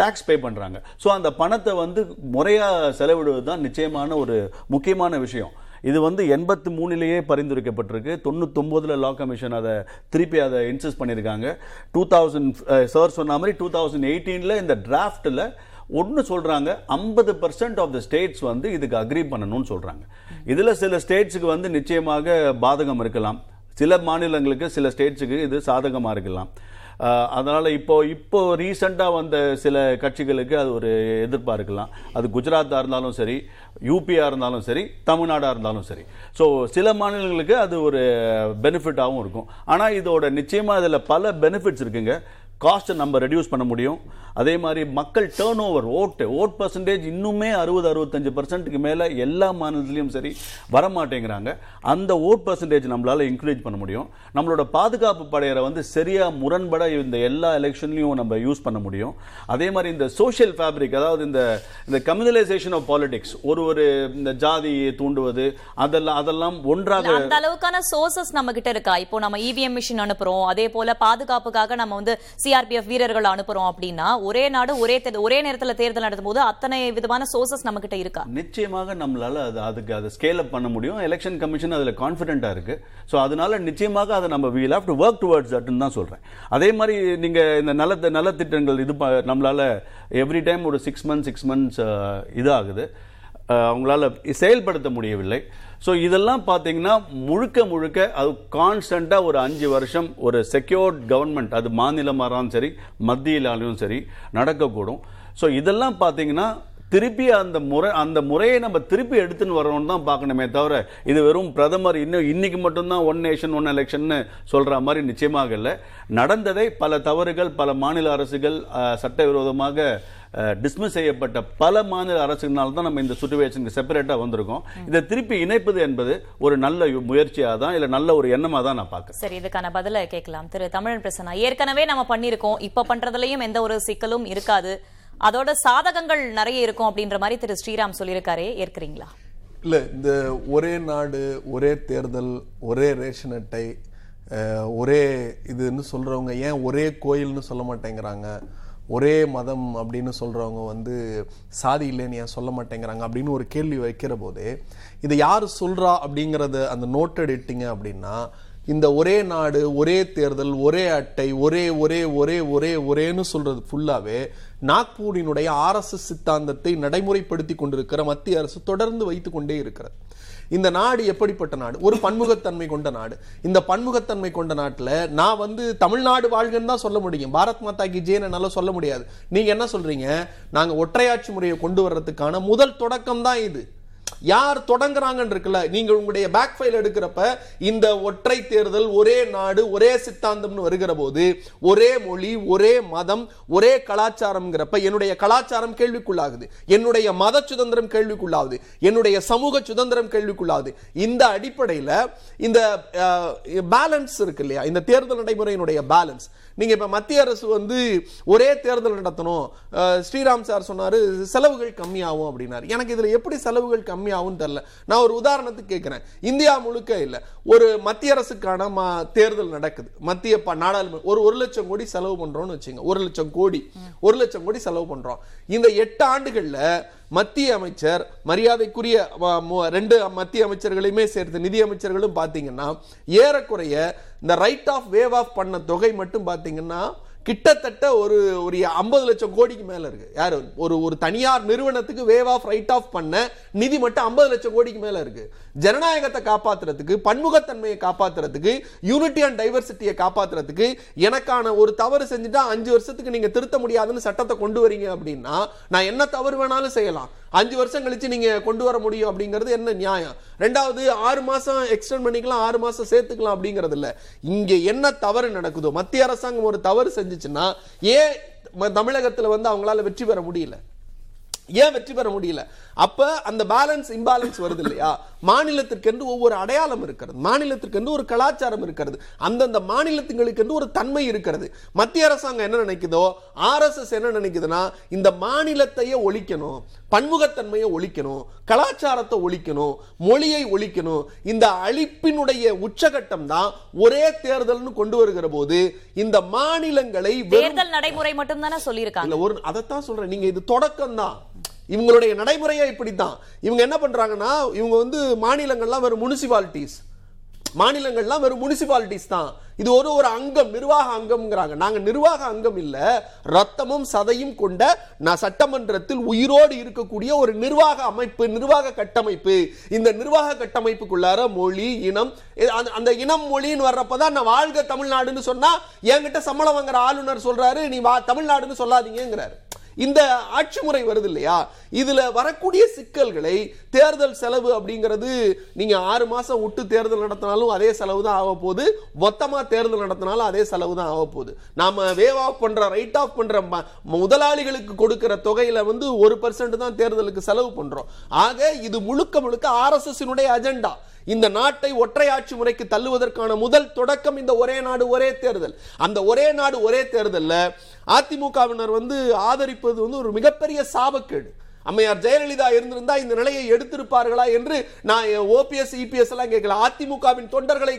டேக்ஸ் பே பண்ணுறாங்க ஸோ அந்த பணத்தை வந்து முறையாக செலவிடுவது தான் நிச்சயமான ஒரு முக்கியமான விஷயம். இது வந்து எண்பத்தி மூணுலேயே பரிந்துரைக்கப்பட்டிருக்கு. தொண்ணூத்தொம்போதில் லா கமிஷன் அதை திருப்பி அதை இன்சிஸ்ட் பண்ணியிருக்காங்க. டூ தௌசண்ட் சார் சொன்ன மாதிரி டூ தௌசண்ட் எயிட்டீனில் இந்த டிராஃப்டில் ஒன்று சொல்கிறாங்க ஐம்பது பர்சன்ட் ஆஃப் த ஸ்டேட்ஸ் வந்து இதுக்கு அக்ரி பண்ணணும்னு சொல்கிறாங்க இதில் சில ஸ்டேட்ஸுக்கு வந்து நிச்சயமாக பாதகம் இருக்கலாம். சில மாநிலங்களுக்கு சில ஸ்டேட்ஸுக்கு இது சாதகமாக இருக்கலாம். அதனால் இப்போது இப்போ இப்போ வந்த சில கட்சிகளுக்கு அது ஒரு எதிர்ப்பாக இருக்கலாம். அது குஜராத்தாக இருந்தாலும் சரி யூபியாக இருந்தாலும் சரி தமிழ்நாடாக இருந்தாலும் சரி. ஸோ சில மாநிலங்களுக்கு அது ஒரு பெனிஃபிட்டாகவும் இருக்கும். ஆனால் இதோட நிச்சயமாக இதில் பல பெனிஃபிட்ஸ் இருக்குங்க. காஸ்ட்டை நம்ம ரெடியூஸ் பண்ண முடியும். அதே மாதிரி மக்கள் டேர்ன் ஓவர் ஓட்டு ஓட் பர்சன்டேஜ் இன்னுமே அறுபது அறுபத்தஞ்சு பர்சன்ட்டுக்கு மேலே எல்லா மாநிலத்துலேயும் சரி வரமாட்டேங்கிறாங்க. அந்த ஓட் பர்சன்டேஜ் நம்மளால இன்க்ரீஸ் பண்ண முடியும். நம்மளோட பாதுகாப்பு படையரை வந்து சரியாக முரண்பட இந்த எல்லா எலெக்ஷன்லையும் நம்ம யூஸ் பண்ண முடியும். அதே மாதிரி இந்த சோஷியல் ஃபேப்ரிக் அதாவது இந்த இந்த கம்யூனலைசேஷன் ஆஃப் பாலிடிக்ஸ் ஒரு ஒரு இந்த ஜாதியை தூண்டுவது அதெல்லாம் அதெல்லாம் ஒன்றாக அந்த அளவுக்கான சோர்சஸ் நம்ம கிட்ட இருக்கா? இப்போ நம்ம இவிஎம் மிஷின் அனுப்புறோம் அதே போல பாதுகாப்புக்காக நம்ம வந்து சிஆர்பிஎஃப் வீரர்கள் அனுப்புறோம் அப்படின்னா ஒரே நாடு ஒரே ஒரே நேரத்தில் தேர்தல் நடத்தும் போது அத்தனை விதமான சோர்சஸ் நம்ம கிட்ட இருக்கா? நிச்சயமாக நம்மளால அது அதுக்கு அதை ஸ்கேல் அப் பண்ண முடியும். எலெக்ஷன் கமிஷன் அதில் கான்ஃபிடென்ட்டாக இருக்கு. ஸோ அதனால நிச்சயமாக அதை நம்ம will have to work towards தட்னு தான் சொல்கிறேன் அதே மாதிரி நீங்கள் இந்த நல நலத்திட்டங்கள் இது ப- நம்மளால எவ்ரி டைம் ஒரு சிக்ஸ் மந்த்ஸ் சிக்ஸ் மந்த்ஸ் இதாகுது. அவங்களால செயல்படுத்த முடியவில்லை. ஸோ இதெல்லாம் பார்த்தீங்கன்னா முழுக்க முழுக்க அது கான்ஸ்டண்ட்டாக ஒரு அஞ்சு வருஷம் ஒரு செக்யூர்ட் கவர்மெண்ட் அது மாநிலமாக சரி மத்தியிலாலும் சரி நடக்கக்கூடும். ஸோ இதெல்லாம் பார்த்தீங்கன்னா திருப்பி அந்த முறை அந்த முறையை நம்ம திருப்பி எடுத்துன்னு வரணும்னு தான் பார்க்கணுமே தவிர இது வெறும் பிரதமர் இன்னும் இன்னைக்கு மட்டும்தான் ஒன் நேஷன் ஒன் எலெக்ஷன்னு சொல்கிற மாதிரி நிச்சயமாக இல்லை. நடந்ததை பல தவறுகள் பல மாநில அரசுகள் சட்டவிரோதமாக டிஸ்மிஸ் செய்யப்பட்ட பல மாநில அரசுகளால் தான் நம்ம இந்த சுச்சுவேஷனுக்கு செப்பரேட்டாக வந்திருக்கோம். இதை திருப்பி இணைப்பது என்பது ஒரு நல்ல முயற்சியாக தான் இல்லை நல்ல ஒரு எண்ணமாக தான் நான் பார்க்குறேன். சரி இதுக்கான பதில கேட்கலாம். திரு தமிழன் பிரசன்னா ஏற்கனவே நம்ம பண்ணிருக்கோம் இப்ப பண்றதுலயும் எந்த ஒரு சிக்கலும் இருக்காது. அதோட சாதகங்கள் நிறைய இருக்கும் அப்படின்ற மாதிரி திரு ஸ்ரீராம் சொல்லியிருக்காரே. ஏற்கிறீங்களா? இல்ல இந்த ஒரே நாடு ஒரே தேர்தல் ஒரே ரேஷன் அட்டை ஒரே இதுன்னு சொல்றவங்க ஏன் ஒரே கோயில்னு சொல்ல மாட்டேங்கிறாங்க? ஒரே மதம் அப்படின்னு சொல்கிறவங்க வந்து சாதி இல்லைன்னு ஏன் சொல்ல மாட்டேங்கிறாங்க அப்படின்னு ஒரு கேள்வி வைக்கிற போது இதை யார் சொல்கிறா அப்படிங்கிறத அந்த நோட் எடுத்தீங்க அப்படின்னா இந்த ஒரே நாடு ஒரே தேர்தல் ஒரே அட்டை ஒரே ஒரே ஒரே ஒரே ஒரேன்னு சொல்றது ஃபுல்லாவே நாக்பூரினுடைய ஆர்எஸ்எஸ் சித்தாந்தத்தை நடைமுறைப்படுத்தி கொண்டிருக்கிற மத்திய அரசு தொடர்ந்து வைத்து கொண்டே இருக்கிறது. இந்த நாடு எப்படிப்பட்ட நாடு? ஒரு பன்முகத்தன்மை கொண்ட நாடு. இந்த பன்முகத்தன்மை கொண்ட நாட்டில் நான் வந்து தமிழ்நாடு வாழ்கன்னு தான் சொல்ல முடியும். பாரத் மாதா கி ஜேன்னு என்னால் சொல்ல முடியாது. நீங்கள் என்ன சொல்கிறீங்க நாங்கள் ஒற்றையாட்சி முறையை கொண்டு வர்றதுக்கான முதல் தொடக்கம் தான் இது. யார் தொடங்குறாங்கன்னு இருக்குல்ல நீங்க உங்களுடைய பேக் ஃபைல் எடுக்கிறப்ப இந்த ஒற்றை தேர்தல் ஒரே நாடு ஒரே சித்தாந்தம்னு வருகிற போது ஒரே மொழி ஒரே மதம் ஒரே கலாச்சாரம்ங்கிறப்ப என்னுடைய கலாச்சாரம் கேள்விக்குள்ளாகுது. என்னுடைய மத சுதந்திரம் கேள்விக்குள்ளாகுது. என்னுடைய சமூக சுதந்திரம் கேள்விக்குள்ளாகுது. இந்த அடிப்படையில் இந்த பேலன்ஸ் இருக்கு இல்லையா? இந்த தேர்தல் நடைமுறையினுடைய பேலன்ஸ் நீங்க இப்ப மத்திய அரசு வந்து ஒரே தேர்தல் நடத்தணும். ஸ்ரீராம் சார் சொன்னாரு செலவுகள் கம்மியாகும் அப்படின்னாரு. எனக்கு இதுல எப்படி செலவுகள் கம்மியாகும் தெரியல. நான் ஒரு உதாரணத்துக்கு கேட்கிறேன் இந்தியா முழுக்க இல்ல. ஒரு மத்திய அரசுக்கான ம- தேர்தல் நடக்குது. மத்திய ப- நாடாளுமன்ற ஒரு ஒரு லட்சம் கோடி செலவு பண்றோம்னு வச்சுங்க. ஒரு லட்சம் கோடி. ஒரு லட்சம் கோடி செலவு பண்றோம். இந்த எட்டு ஆண்டுகள்ல மத்திய அமைச்சர் மரியாதைக்குரிய ம- ரெண்டு மத்திய அமைச்சர்களையுமே சேர்த்து நிதி அமைச்சர்களும் பார்த்தீங்கன்னா ஏறக்குறைய இந்த ரைட் ஆஃப் வேவ் ஆஃப் பண்ண தொகை மட்டும் பார்த்தீங்கன்னா கிட்டத்தட்ட ஒரு ஒரு ஐம்பது லட்சம் கோடிக்கு மேலே இருக்கு. யார்? ஒரு ஒரு தனியார் நிறுவனத்துக்கு வேவ் ஆஃப் ரைட் ஆஃப் பண்ண நிதி மட்டும் ஐம்பது லட்சம் கோடிக்கு மேலே இருக்குது ஜனநாயகத்தை காப்பாற்றுறதுக்கு பன்முகத்தன்மையை காப்பாத்துறதுக்கு யூனிட்டி அண்ட் டைவர்சிட்டியை காப்பாற்றுறதுக்கு எனக்கான ஒரு தவறு செஞ்சுட்டா அஞ்சு வருஷத்துக்கு நீங்கள் திருத்த முடியாதுன்னு சட்டத்தை கொண்டு வரீங்க அப்படின்னா நான் என்ன தவறு வேணாலும் செய்யலாம். அஞ்சு வருஷம் கழிச்சு நீங்க கொண்டு வர முடியும் அப்படிங்கிறது என்ன நியாயம்? ரெண்டாவது ஆறு மாசம் எக்ஸ்டெண்ட் பண்ணிக்கலாம் ஆறு மாசம் சேர்த்துக்கலாம் அப்படிங்கிறது இல்ல. இங்க என்ன தவறு நடக்குதோ மத்திய அரசாங்கம் ஒரு தவறு செஞ்சுச்சுன்னா ஏன் தமிழகத்தில் தமிழகத்துல வந்து அவங்களால வெற்றி பெற முடியல? ஏன் வெற்றி பெற முடியல? அப்ப அந்த பேலன்ஸ் இம்பேலன்ஸ் வருது இல்லையா மாநிலத்திற்கென்று ஒவ்வொரு அடையாளம் இருக்கிறது. மாநிலத்திற்கென்று ஒரு கலாச்சாரம் இருக்கிறது. அந்தந்த மாநிலத்துங்களுக்கென்று ஒரு தன்மை இருக்கிறது. மத்திய அரசாங்கம் என்ன நினைக்குதோ ஆர்எஸ்எஸ் என்ன நினைக்குதுன்னா இந்த மாநிலத்தையே ஒழிக்கணும் பன்முகத்தன்மையை ஒழிக்கணும் கலாச்சாரத்தை ஒழிக்கணும் மொழியை ஒழிக்கணும் இந்த அழிப்பினுடைய உச்சகட்டம் தான் ஒரே தேர்தல்னு கொண்டு வருகிற போது இந்த மாநிலங்களை தேர்தல் நடைமுறை மட்டும் தானே சொல்லியிருக்காங்க ஒரு அதைத்தான் சொல்றேன். நீங்க இது தொடக்கம் தான் இவங்களுடைய நடைமுறையே இப்படித்தான். இவங்க என்ன பண்ணுறாங்கன்னா இவங்க வந்து மாநிலங்கள்லாம் வெறும் முனிசிபாலிட்டிஸ் மாநிலங்கள்லாம் வெறும் முனிசிபாலிட்டிஸ் தான். இது ஒரு ஒரு அங்கம் நிர்வாக அங்கம்ங்கிறாங்க. நாங்கள் நிர்வாக அங்கம் இல்லை. ரத்தமும் சதையும் கொண்ட நான் சட்டமன்றத்தில் உயிரோடு இருக்கக்கூடிய ஒரு நிர்வாக அமைப்பு நிர்வாக கட்டமைப்பு. இந்த நிர்வாக கட்டமைப்புக்குள்ளார மொழி இனம் அந்த- அந்த இனம் மொழின்னு வர்றப்பதான் நான் வாழ்க தமிழ்நாடுன்னு சொன்னால் என்கிட்ட சம்பளம் வாங்குற ஆளுநர் சொல்கிறாரு நீ வா தமிழ்நாடுன்னு சொல்லாதீங்கிறாரு இந்த ஆட்சி முறை வருது இல்லையா இதுல வரக்கூடிய சிக்கல்களை தேர்தல் செலவு அப்படிங்கிறது நீங்க ஆறு மாசம் விட்டு தேர்தல் நடத்தினாலும் அதே செலவு தான் ஆக போகுது. மொத்தமா தேர்தல் நடத்தினாலும் அதே செலவு தான் ஆக போகுது. நாம வேவ் ஆஃப் பண்ற ரைட் ஆஃப் பண்ற ம- முதலாளிகளுக்கு கொடுக்கிற தொகையில வந்து ஒரு பர்சன்ட் தான் தேர்தலுக்கு செலவு பண்றோம். ஆக இது முழுக்க முழுக்க ஆர்எஸ்எஸ் அஜெண்டா இந்த நாட்டை ஒற்றை ஆட்சி முறைக்கு தள்ளுவதற்கான முதல் தொடக்கம் இந்த ஒரே நாடு ஒரே தேர்தல். அந்த ஒரே நாடு ஒரே தேர்தலில் அதிமுகவினர் வந்து ஆதரிப்பது வந்து ஒரு மிகப்பெரிய சாபக்கேடு. அம்மையார் ஜெயலலிதா இருந்திருந்தா இந்த நிலையை எடுத்திருப்பார்களா என்று நான் ஓபிஎஸ் இபிஎஸ் எல்லாம் கேட்கல. அதிமுகவின் தொண்டர்களை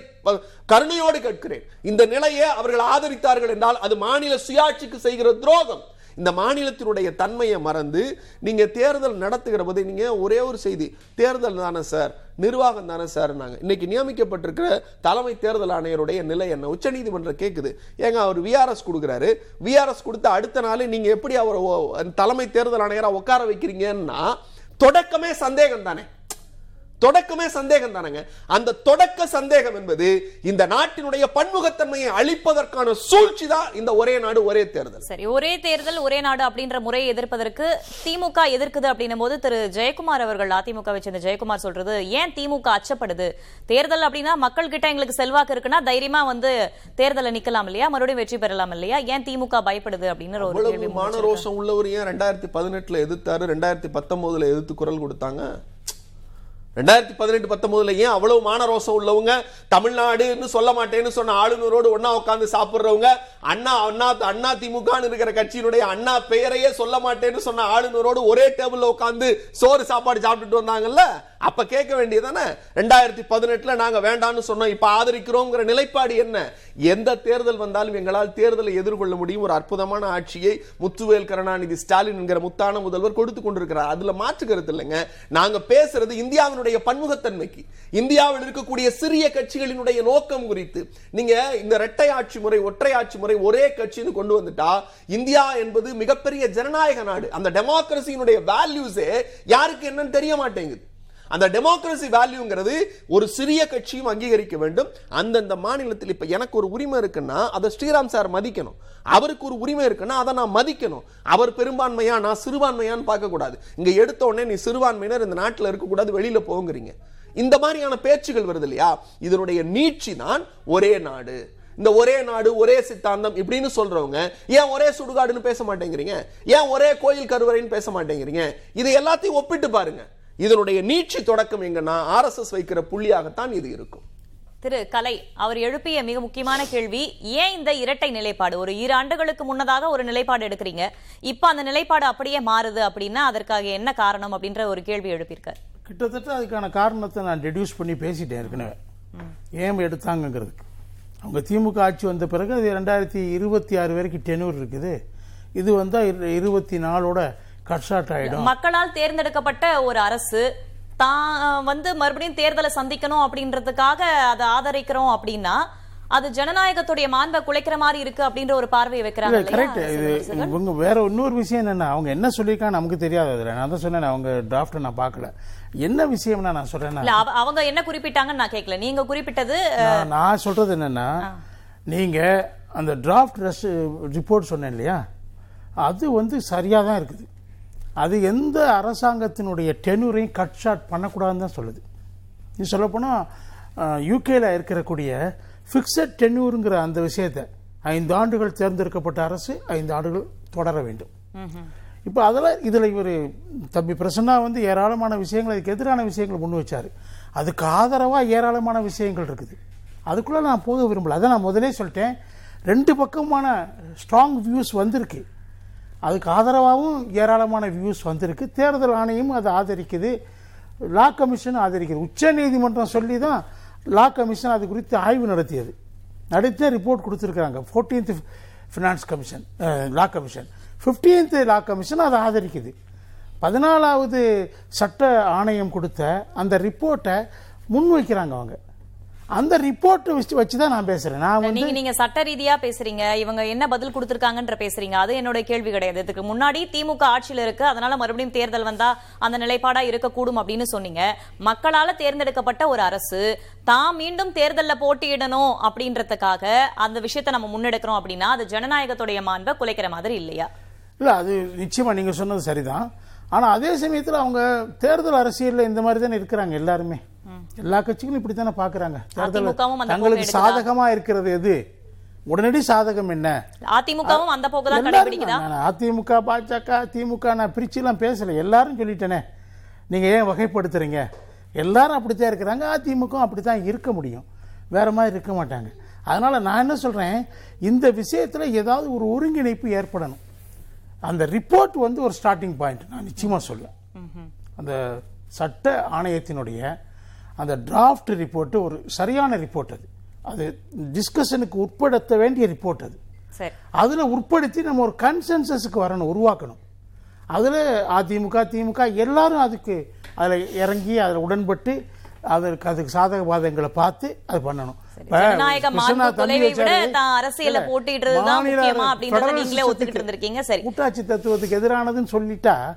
கருணையோடு கேட்கிறேன். இந்த நிலையை அவர்கள் ஆதரித்தார்கள் என்றால் அது மாநில சுயாட்சிக்கு செய்கிற துரோகம். இந்த மாநிலத்தினுடைய தன்மையை மறந்து நீங்க தேர்தல் நடத்துகிற போது நீங்க ஒரே ஒரு செய்தி தேர்தல் தானே சார் நிர்வாகம் தானே சார் நாங்க இன்னைக்கு நியமிக்கப்பட்டிருக்கிற தலைமை தேர்தல் ஆணையருடைய நிலை என்ன? உச்சநீதிமன்றம் கேட்குது ஏங்க அவர் விஆர்எஸ் கொடுக்குறாரு. விஆர்எஸ் கொடுத்த அடுத்த நாள் நீங்க எப்படி அவர் தலைமை தேர்தல் ஆணையராக உட்கார வைக்கிறீங்கன்னா தொடக்கமே சந்தேகம் தானே தொடக்கமே சந்தேகம் தானங்க? அந்த தொடக்க சந்தேகம் என்பது இந்த நாட்டினுடைய பன்முகத்தன்மையை அழிப்பதற்கான சூழ்ச்சி தான் இந்த ஒரே நாடு ஒரே தேர்தல். சரி ஒரே தேர்தல் ஒரே நாடு அப்படின்ற முறையை எதிர்ப்பதற்கு திமுக எதிர்க்குது அப்படின்னும் போது திரு. ஜெயக்குமார் அவர்கள் அதிமுகவை சேர்ந்த ஜெயக்குமார் சொல்றது ஏன் திமுக அச்சப்படுது? தேர்தல் அப்படின்னா மக்கள் கிட்ட எங்களுக்கு செல்வாக்கு இருக்குன்னா தைரியமா வந்து தேர்தலை நிக்கலாம் இல்லையா? மறுபடியும் வெற்றி பெறலாம் இல்லையா? ஏன் திமுக பயப்படுது? அப்படின்னு ஒரு கேள்வி அவ்வளவு மான முன்வச்சிருக்காங்க. ரோஷம் உள்ளவர் ஏன் ரெண்டாயிரத்தி பதினெட்டுல எதிர்த்தாரு ரெண்டாயிரத்தி பத்தொன்பதுல எதிர்த்து குரல் கொடுத்தாங்க? ரெண்டாயிரத்தி பதினெட்டு பத்தொன்பதுல ஏன் அவ்வளவு மானரோசம் உள்ளவங்க தமிழ்நாடுன்னு சொல்ல மாட்டேன்னு சொன்ன ஆளுநரோடு ஒன்னா உட்காந்து சாப்பிடுறவங்க அண்ணா அண்ணா அண்ணா திமுகன்னு இருக்கிற கட்சியினுடைய அண்ணா பெயரையே சொல்ல மாட்டேன்னு சொன்ன ஆளுநரோடு ஒரே டேபிள்ல உட்காந்து சோறு சாப்பாடு சாப்பிட்டுட்டு வந்தாங்கல்ல? அப்ப கேட்க வேண்டியதானே? ரெண்டாயிரத்தி பதினெட்டுல நாங்க வேண்டாம்னு சொன்னோம் இப்ப ஆதரிக்கிறோங்கிற நிலைப்பாடு என்ன? எந்த தேர்தல் வந்தாலும் எங்களால் தேர்தலை எதிர்கொள்ள முடியும். ஒரு அற்புதமான ஆட்சியை முத்துவேல் கருணாநிதி ஸ்டாலின் என்கிற முத்தான முதல்வர் கொடுத்து கொண்டிருக்கிறார். அதுல மாற்று கருத்து இல்லைங்க. நாங்க பேசுறது இந்தியாவினுடைய பன்முகத்தன்மைக்கு இந்தியாவில் இருக்கக்கூடிய சிறிய கட்சிகளினுடைய நோக்கம் குறித்து. நீங்க இந்த இரட்டை ஆட்சி முறை ஒற்றை ஆட்சி முறை ஒரே கட்சின்னு கொண்டு வந்துட்டா இந்தியா என்பது மிகப்பெரிய ஜனநாயக நாடு. அந்த டெமோக்ரஸியினுடைய வேல்யூஸே யாருக்கு என்னன்னு தெரிய மாட்டேங்குது. அந்த டெமோக்ரஸி வேல்யூங்கிறது ஒரு சிறிய கட்சியும் அங்கீகரிக்க வேண்டும். அந்தந்த மாநிலத்தில் இப்போ எனக்கு ஒரு உரிமை இருக்குன்னா அதை ஸ்ரீராம் சார் மதிக்கணும். அவருக்கு ஒரு உரிமை இருக்குன்னா அதை நான் மதிக்கணும். அவர் பெரும்பான்மையா நான் சிறுபான்மையான்னு பார்க்கக்கூடாது இங்கே எடுத்த உடனே நீ சிறுபான்மையினர் இந்த நாட்டில் இருக்கக்கூடாது வெளியில் போங்கிறீங்க. இந்த மாதிரியான பேச்சுகள் வருது இல்லையா? இதனுடைய நீட்சி தான் ஒரே நாடு. இந்த ஒரே நாடு ஒரே சித்தாந்தம் இப்படின்னு சொல்றவங்க ஏன் ஒரே சுடுகாடுன்னு பேச மாட்டேங்கிறீங்க? ஏன் ஒரே கோயில் கருவறைன்னு பேச மாட்டேங்கிறீங்க? இது எல்லாத்தையும் ஒப்பிட்டு பாருங்க. இதனுடைய நீட்சி தொடக்கம் எங்கன்னா ஆர்எஸ்எஸ் வைக்கிற புள்ளியாகத்தான் இது இருக்கும். திரு கலை அவர் எழுப்பிய மிக முக்கியமான கேள்வி ஏன் இந்த இரட்டை நிலைப்பாடு? ஒரு இரு ஆண்டுகளுக்கு முன்னதாக ஒரு நிலைப்பாடு எடுக்கிறீங்க. இப்ப அந்த நிலைப்பாடு அப்படியே மாறுது அப்படின்னா அதற்காக என்ன காரணம் அப்படின்ற ஒரு கேள்வி எழுப்பியிருக்காரு. கிட்டத்தட்ட அதுக்கான காரணத்தை நான் டெடியூஸ் பண்ணி பேசிட்டேன் ஏற்கனவே. ஏன் எடுத்தாங்கங்கிறதுக்கு அவங்க திமுக ஆட்சி வந்த பிறகு அது ரெண்டாயிரத்தி இருபத்தி ஆறு வரைக்கும் டெனூர் இருக்குது. இது வந்து இருபத்தி நாலோட மக்களால் தேர்ந்தெடுக்கப்பட்ட ஒரு அரசு தான் வந்து மறுபடியும் தேர்தலை சந்திக்கணும் அப்படின்றதுக்காக அதை ஆதரிக்கிறோம் அப்படின்னா அது ஜனநாயகத்துடைய மாண்பை குலைக்கிற மாதிரி இருக்கு அப்படின்ற ஒரு பார்வையை வைக்கிறாங்க கரெக்ட் இது? இவங்க வேற இன்னொரு விஷயம் என்னன்னா அவங்க என்ன சொல்லியிருக்காங்க நமக்கு தெரியாது அதுல. நான் தான் சொன்னேன் அவங்க டிராஃப்ட் நான் பார்க்கல. என்ன விஷயம்னா நான் அவ- அவங்க என்ன குறிப்பிட்டாங்கன்னு நான் கேட்கல நீங்க குறிப்பிட்டது நான் நான் சொல்றது என்னன்னா நீங்க அந்த டிராஃப்ட் ரிப்போர்ட் சொன்னேன் இல்லையா? அது வந்து சரியா தான் இருக்குது. அது எந்த அரசாங்கத்தினுடைய டெனூரையும் கட் ஷாட் பண்ணக்கூடாதுன்னு தான் சொல்லுது. நீ சொல்லப்போனால் யூகேல இருக்கக்கூடிய ஃபிக்ஸட் டென்யூருங்கிற அந்த விஷயத்தை ஐந்து ஆண்டுகள் தேர்ந்தெடுக்கப்பட்ட அரசு ஐந்து ஆண்டுகள் தொடர வேண்டும். இப்போ அதில் இதில் இவர் தம்பி பிரசன்னா வந்து ஏராளமான விஷயங்கள் அதுக்கு எதிரான விஷயங்களை முன் வச்சார். அதுக்கு ஆதரவாக ஏராளமான விஷயங்கள் இருக்குது. அதுக்குள்ளே நான் போக விரும்பல. அதை நான் முதலே சொல்லிட்டேன். ரெண்டு பக்கமான ஸ்ட்ராங் வியூஸ் வந்திருக்கு. அதுக்கு ஆதரவாகவும் ஏராளமான வியூஸ் வந்திருக்கு. தேர்தல் ஆணையம் அதை ஆதரிக்குது. லா கமிஷன் ஆதரிக்குது. உச்ச நீதிமன்றம் சொல்லி தான் லா கமிஷன் அது குறித்து ஆய்வு நடத்தியது. நடித்த ரிப்போர்ட் கொடுத்துருக்காங்க fourteenth finance commission law commission. Fifteenth law commission அதை ஆதரிக்குது. பதினாலாவது சட்ட ஆணையம் கொடுத்த அந்த ரிப்போர்ட்டை முன்வைக்கிறாங்க அவங்க. அந்த ரிப்போர்ட்டை வச்சு வச்சு தான் நான் பேசுகிறேன் நான் வந்து நீங்க நீங்க சட்ட ரீதியா பேசுறீங்க. இவங்க என்ன பதில் கொடுத்திருக்காங்கன்ற பேசுறீங்க. அது என்னோட கேள்வி கிடையாது. இதுக்கு முன்னாடி திமுக ஆட்சியில இருக்கு. அதனால மறுபடியும் தேர்தல் வந்தா அந்த நிலைப்பாடா இருக்கக்கூடும் அப்படின்னு சொன்னீங்க. மக்களால தேர்ந்தெடுக்கப்பட்ட ஒரு அரசு தான் மீண்டும் தேர்தல்ல போட்டியிடணும் அப்படின்றதுக்காக அந்த விஷயத்தை நம்ம முன்னெடுக்கிறோம் அப்படின்னா அது ஜனநாயகத்துடைய மாண்பை குலைக்கிற மாதிரி இல்லையா? இல்லை அது நிச்சயமா நீங்க சொன்னது சரிதான். ஆனா அதே சமயத்தில் அவங்க தேர்தல் அரசியல்ல இந்த மாதிரி தானே இருக்கிறாங்க எல்லாருமே. எல்லா கட்சிகளும் இப்படி தானே பாக்குறாங்க தேர்தல் அதிமுகவும் தங்களுக்கு போக்கை எடுக்குதா? சாதகமா இருக்கிறது எது? உடனடி சாதகம் என்ன? அதிமுகவும் அந்த போக்கு தான் கடைபிடிக்குதா? அதிமுக பாஜக திமுக நான் பிரிச்சுலாம் பேசல. எல்லாரும் சொல்லிட்டேனே. நீங்க ஏன் வகைப்படுத்துறீங்க? எல்லாரும் அப்படித்தான் இருக்கிறாங்க. அதிமுக அப்படித்தான் இருக்க முடியும். வேற மாதிரி இருக்க மாட்டாங்க. அதனால நான் என்ன சொல்றேன்? இந்த விஷயத்துல ஏதாவது ஒரு ஒருங்கிணைப்பு ஏற்படணும். அந்த ரிப்போர்ட் வந்து ஒரு ஸ்டார்டிங் பாயிண்ட் நான் நிச்சயமா சொல்லுவேன் அந்த சட்ட ஆணையத்தினுடைய அந்த டிராஃப்ட் ரிப்போர்ட் ஒரு சரியான ரிப்போர்ட் அது. அது டிஸ்கஷனுக்கு உட்படுத்த வேண்டிய ரிப்போர்ட் அது. அதில் உட்படுத்தி நம்ம ஒரு கன்சென்சஸுக்கு வரணும் உருவாக்கணும். அதில் அதிமுக திமுக எல்லாரும் அதுக்கு அதில் இறங்கி அதில் உடன்பட்டு அதற்கு அதுக்கு சாதக பாதகங்களை பார்த்து அது பண்ணணும். ஜனநாயக மாண்பு விட. தான் முக்கியமா அப்படின்றத நீங்களே ஒத்துக்கிட்டு இருந்திருக்கீங்க. சரி. கூட்டாட்சி தத்துவத்துக்கு எதிரானதுன்னு சொல்லிட்டா.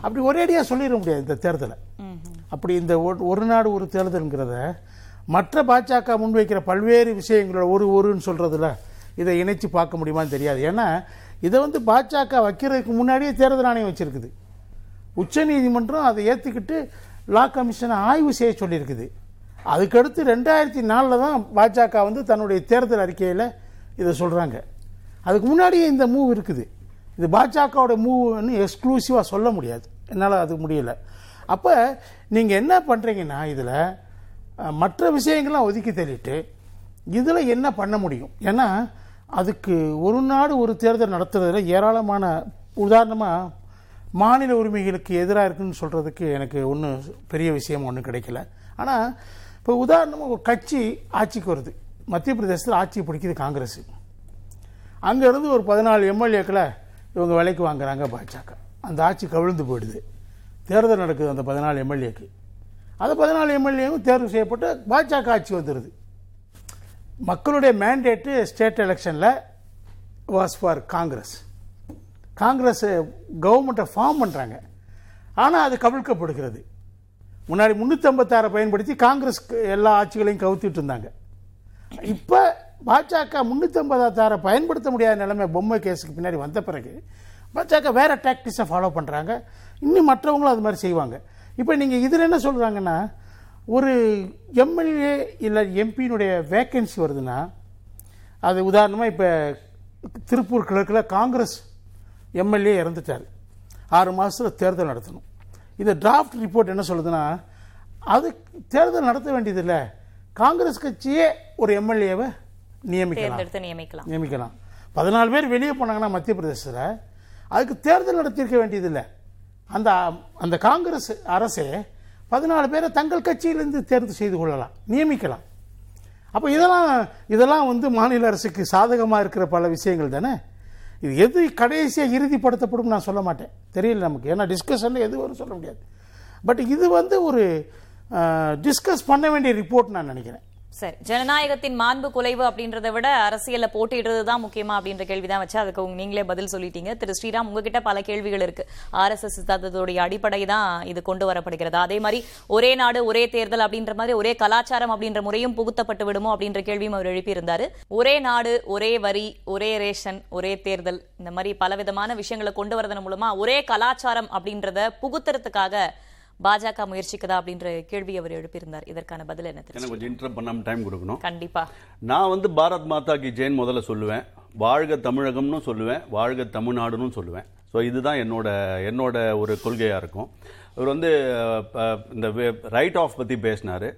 அப்படி ஒரேடியா சொல்லிட முடியாது இந்த தேர்தலை. அப்படி இந்த ஒரு- ஒரு நாடு ஒரு தேர்தல்ங்கிறத மற்ற பாஜக முன்வைக்கிற பல்வேறு விஷயங்களோட ஒரு ஒருன்னு சொல்றதுல இதை இணைச்சு பார்க்க முடியுமான்னு தெரியாது. ஏன்னா இதை வந்து பாஜக வைக்கிறதுக்கு முன்னாடியே தேர்தல் ஆணையம் வச்சிருக்குது. உச்சநீதிமன்றம் அதை ஏற்றுக்கிட்டு லா கமிஷனை ஆய்வு செய்ய சொல்லியிருக்குது. அதுக்கடுத்து ரெண்டாயிரத்தி நாலில் தான் பாஜக வந்து தன்னுடைய தேர்தல் அறிக்கையில் இதை சொல்கிறாங்க அதுக்கு முன்னாடியே இந்த மூவ் இருக்குது. இது பாஜகவோட மூவ்னு எக்ஸ்க்ளூசிவாக சொல்ல முடியாது. என்னால் அது முடியல. அப்போ நீங்கள் என்ன பண்ணுறீங்கன்னா இதில் மற்ற விஷயங்கள்லாம் ஒதுக்கி தள்ளிட்டு இதில் என்ன பண்ண முடியும்? ஏன்னா அதுக்கு ஒரு நாடு ஒரு தேர்தல் நடத்துறதுல ஏராளமான உதாரணமாக மாநில உரிமைகளுக்கு எதிராக இருக்குன்னு சொல்கிறதுக்கு எனக்கு ஒன்றும் பெரிய விஷயம் ஒன்றும் கிடைக்கல. ஆனால் இப்போ உதாரணமாக ஒரு கட்சி ஆட்சிக்கு வருது. மத்திய பிரதேசத்தில் ஆட்சி பிடிக்குது காங்கிரஸ். அங்கேருந்து ஒரு பதினாலு எம்எல்ஏக்களை இவங்க விலைக்கு வாங்குறாங்க பாஜக. அந்த ஆட்சி கவிழ்ந்து போயிடுது. தேர்தல் நடக்குது அந்த பதினாலு எம்எல்ஏக்கு. அந்த பதினாலு எம்எல்ஏவும் தேர்வு செய்யப்பட்டு பாஜக ஆட்சி வந்துடுது மக்களுடைய மேண்டேட்டு ஸ்டேட் எலெக்ஷனில் வாஸ் ஃபார் காங்கிரஸ். காங்கிரஸ் கவர்மெண்ட்டை ஃபார்ம் பண்ணுறாங்க ஆனால் அது கவிழ்க்கப்படுகிறது. முன்னாடி முந்நூற்றம்பத்தாறை பயன்படுத்தி காங்கிரஸ் எல்லா ஆட்சிகளையும் கவுத்திட்டு இருந்தாங்க. இப்போ பாஜக முந்நூற்றம்பதாத்தாரை பயன்படுத்த முடியாத நிலைமை பொம்மை கேஸுக்கு பின்னாடி வந்த பிறகு பாஜக வேறு டாக்டிக்ஸை ஃபாலோ பண்ணுறாங்க இன்னும் மற்றவங்களும் அது மாதிரி செய்வாங்க. இப்போ நீங்கள் இதில் என்ன சொல்கிறாங்கன்னா ஒரு எம்எல்ஏ இல்லை எம்பியினுடைய வேக்கன்சி வருதுன்னா அது உதாரணமாக இப்போ திருப்பூர் கிழக்கில் காங்கிரஸ் எம்எல்ஏ இறந்துட்டார். ஆறு மாதத்தில் தேர்தல் நடத்தணும். இந்த டிராஃப்ட் ரிப்போர்ட் என்ன சொல்லுதுன்னா அது தேர்தல் நடத்த வேண்டியதில்லை. காங்கிரஸ் கட்சியே ஒரு எம்எல்ஏவை நியமிக்கலாம். நியமிக்கலாம். நியமிக்கலாம். பதினாலு பேர் வெளியே போனாங்கன்னா மத்திய பிரதேசத்தில் அதுக்கு தேர்தல் நடத்தியிருக்க வேண்டியதில்லை. அந்த அந்த காங்கிரஸ் அரசே பதினாலு பேரை தங்கள் கட்சியிலிருந்து தேர்வு செய்து கொள்ளலாம் நியமிக்கலாம். அப்போ இதெல்லாம் இதெல்லாம் வந்து மாநில அரசுக்கு சாதகமாக இருக்கிற பல விஷயங்கள் தானே? இது எது கடைசியாக இறுதிப்படுத்தப்படும் நான் சொல்ல மாட்டேன். தெரியல நமக்கு. ஏன்னா டிஸ்கஷனில் எது வரும் சொல்ல முடியாது. பட் இது வந்து ஒரு டிஸ்கஸ் பண்ண வேண்டிய ரிப்போர்ட் நான் நினைக்கிறேன். சரி. ஜனநாயகத்தின் மாண்பு குலைவு அப்படின்றத விட அரசியல்ல போட்டிடுறது தான் முக்கியமா அப்படின்ற கேள்விதான் வச்சு அதுக்கு உங்க- நீங்களே பதில் சொல்லிட்டீங்க. திரு ஸ்ரீராம் உங்ககிட்ட பல கேள்விகள் இருக்கு. ஆர்எஸ்எஸ் சித்தாந்தத்துடைய அடிப்படை தான் இது கொண்டு வரப்படுகிறது. அதே மாதிரி ஒரே நாடு ஒரே தேர்தல் அப்படின்ற மாதிரி ஒரே கலாச்சாரம் அப்படின்ற முறையும் புகுத்தப்பட்டு விடுமோ அப்படின்ற கேள்வியும் அவர் எழுப்பியிருந்தாரு. ஒரே நாடு ஒரே வரி ஒரே ரேஷன் ஒரே தேர்தல் இந்த மாதிரி பலவிதமான விஷயங்களை கொண்டு வரதன் மூலமா ஒரே கலாச்சாரம் அப்படின்றத புகுத்துறதுக்காக பாஜக முயற்சிக்குதா அப்படின்ற கேள்வி அவர் எழுப்பியிருந்தார். இதற்கான பதில் என்ன திரு எனக்கு கொஞ்சம் இன்டர் பண்ணாம டைம் கொடுக்கணும். கண்டிப்பா. நான் வந்து பாரத் மாதா கி ஜெயின் முதல்ல சொல்லுவேன். வாழ்க தமிழகம்னு சொல்லுவேன். வாழ்க தமிழ்நாடுன்னு சொல்லுவேன். ஸோ இதுதான் என்னோட என்னோட ஒரு கொள்கையாக இருக்கும். இவர் வந்து இந்த ரைட் ஆஃப் பற்றி பேசினார்.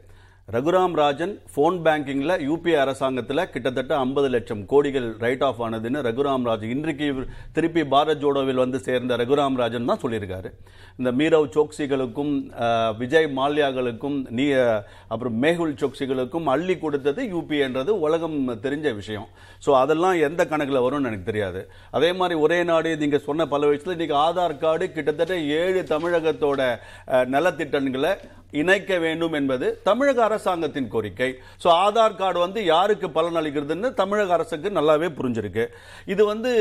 ரகுராம் ராஜன் ஃபோன் பேங்கிங்கில் யூபிஏ அரசாங்கத்தில் கிட்டத்தட்ட ஐம்பது லட்சம் கோடிகள் ரைட் ஆஃப் ஆனதுன்னு ரகுராம் ராஜன் இன்றைக்கு திருப்பி பாரத் ஜோடோவில் வந்து சேர்ந்த ரகுராம் ராஜன் தான் சொல்லியிருக்காரு. இந்த மீரவ் சோக்சிகளுக்கும் விஜய் மால்யாக்களுக்கும் நீ அப்புறம் மேகுல் சோக்சிகளுக்கும் அள்ளி கொடுத்தது யூபிஏன்றது உலகம் தெரிஞ்ச விஷயம். ஸோ அதெல்லாம் எந்த கணக்கில் வரும்னு எனக்கு தெரியாது. அதே மாதிரி ஒரே நாடு நீங்கள் சொன்ன பல விஷயத்தில் இன்றைக்கி ஆதார் கார்டு கிட்டத்தட்ட ஏழு தமிழகத்தோட நலத்திட்டங்களை இணைக்க வேண்டும் என்பது தமிழக அரசாங்கத்தின் கோரிக்கை. ஸோ ஆதார் கார்டு வந்து யாருக்கு பலன் அளிக்கிறதுன்னு தமிழக அரசுக்கு நல்லாவே புரிஞ்சிருக்கு. இது வந்து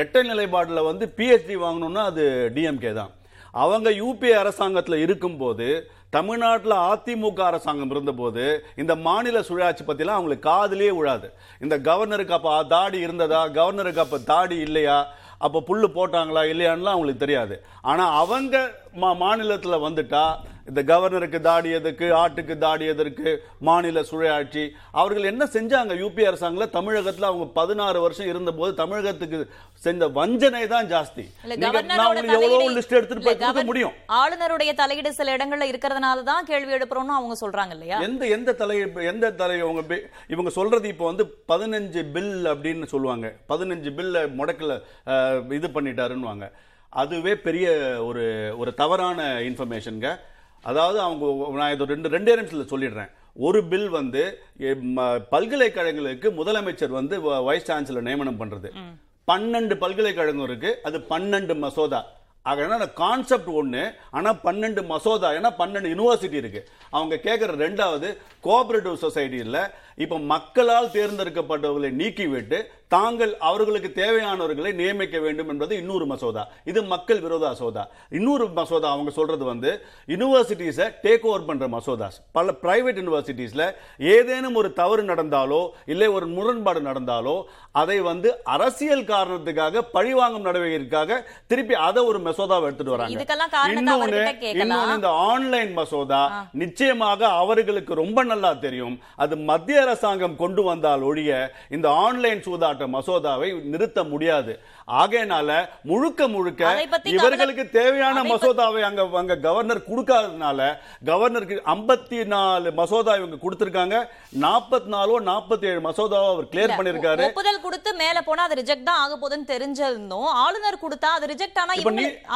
ரெட்டை நிலைப்பாட்டில் வந்து பிஹெச்டி வாங்கணும்னா அது டிஎம்கே தான். அவங்க யூபிஏ அரசாங்கத்தில் இருக்கும்போது தமிழ்நாட்டில் அதிமுக அரசாங்கம் இருந்தபோது இந்த மாநில சுழாட்சி பற்றிலாம் அவங்களுக்கு காதலே விழாது இந்த கவர்னருக்கு அப்போ தாடி இருந்ததா கவர்னருக்கு அப்போ தாடி இல்லையா அப்போ புல் போட்டாங்களா இல்லையான்லாம் அவங்களுக்கு தெரியாது. ஆனால் அவங்க மா மாநிலத்தில் வந்துட்டா இந்த கவர்னருக்கு தாடி எதுக்கு ஆட்டுக்கு தாடி எதற்கு மாநில சுழாட்சி. அவர்கள் என்ன செஞ்சாங்க? யூபி அரசாங்கத்தில் தமிழகத்தில் அவங்க பதினாறு வருஷம் இருந்தபோது தமிழகத்துக்கு செஞ்ச வஞ்சனை தான் ஜாஸ்தி. முடியும்? ஆளுநருடைய தலையீடு சில இடங்கள்ல இருக்கிறதுனால தான் கேள்வி எழுப்புறோம்னு அவங்க சொல்றாங்க இல்லையா? எந்த எந்த தலை எந்த தலை இவங்க இவங்க சொல்றது இப்போ வந்து பதினஞ்சு பில் அப்படின்னு சொல்லுவாங்க. பதினஞ்சு பில்ல முடக்கல இது பண்ணிட்டாருன்னுவாங்க. அதுவே பெரிய ஒரு ஒரு தவறான இன்ஃபர்மேஷனுங்க அதாவது அவங்க நான் இது ரெண்டு ரெண்டே நிமிஷத்தில் சொல்லிடுறேன். ஒரு பில் வந்து பல்கலைக்கழகங்களுக்கு முதலமைச்சர் வந்து வைஸ் சான்சலர் நியமனம் பண்றது. பன்னெண்டு பல்கலைக்கழகம் இருக்கு. அது பன்னெண்டு மசோதா. ஆக என்ன கான்செப்ட் ஒன்று ஆனால் பன்னெண்டு மசோதா ஏன்னா பன்னெண்டு யூனிவர்சிட்டி இருக்கு. அவங்க கேட்குற ரெண்டாவது கோஆபரேட்டிவ் சொசைட்டியில் இப்போ மக்களால் தேர்ந்தெடுக்கப்பட்டவர்களை நீக்கிவிட்டு தாங்கள் அவர்களுக்கு தேவையானவர்களை நியமிக்க வேண்டும் என்பது இன்னொரு மசோதா. இது மக்கள் விரோத மசோதா. இன்னொரு மசோதா அவங்க சொல்றது வந்து யூனிவர்சிட்டிஸை டேக் ஓவர் பண்ற மசோதாஸ் பல பிரைவேட் யூனிவர்சிட்டிஸ்ல ஏதேனும் ஒரு தவறு நடந்தாலோ இல்லை ஒரு முரண்பாடு நடந்தாலோ அதை வந்து அரசியல் காரணத்துக்காக பழிவாங்கும் நடவடிக்கைக்காக திருப்பி அதை ஒரு மசோதாவை எடுத்துட்டு வராங்க. இன்னொன்னு இந்த ஆன்லைன் மசோதா நிச்சயமாக அவர்களுக்கு ரொம்ப நல்லா தெரியும். அது மத்திய அரசாங்கம் கொண்டு வந்தால் ஒழிய இந்த ஆன்லைன் மசோதாவை நிறுத்த முடியாது. ஆகையனால முழுக்க முழுக்க இவர்களுக்கு தேவையான மசோதாவை அங்க அங்க கவர்னர் கொடுக்காததுனால கவர்னருக்கு ஐம்பத்தி நாலு மசோதா இவங்க கொடுத்திருக்காங்க. நாற்பத்தி நாலோ நாற்பத்தி ஏழு மசோதாவை அவர் கிளியர் பண்ணிருக்காரு. ஒப்புதல் கொடுத்து மேல போனா அது ரிஜெக்ட் தான் ஆக போகுதுன்னு தெரிஞ்சிருந்தோம். ஆளுநர் கொடுத்தா அது ரிஜெக்ட் ஆனா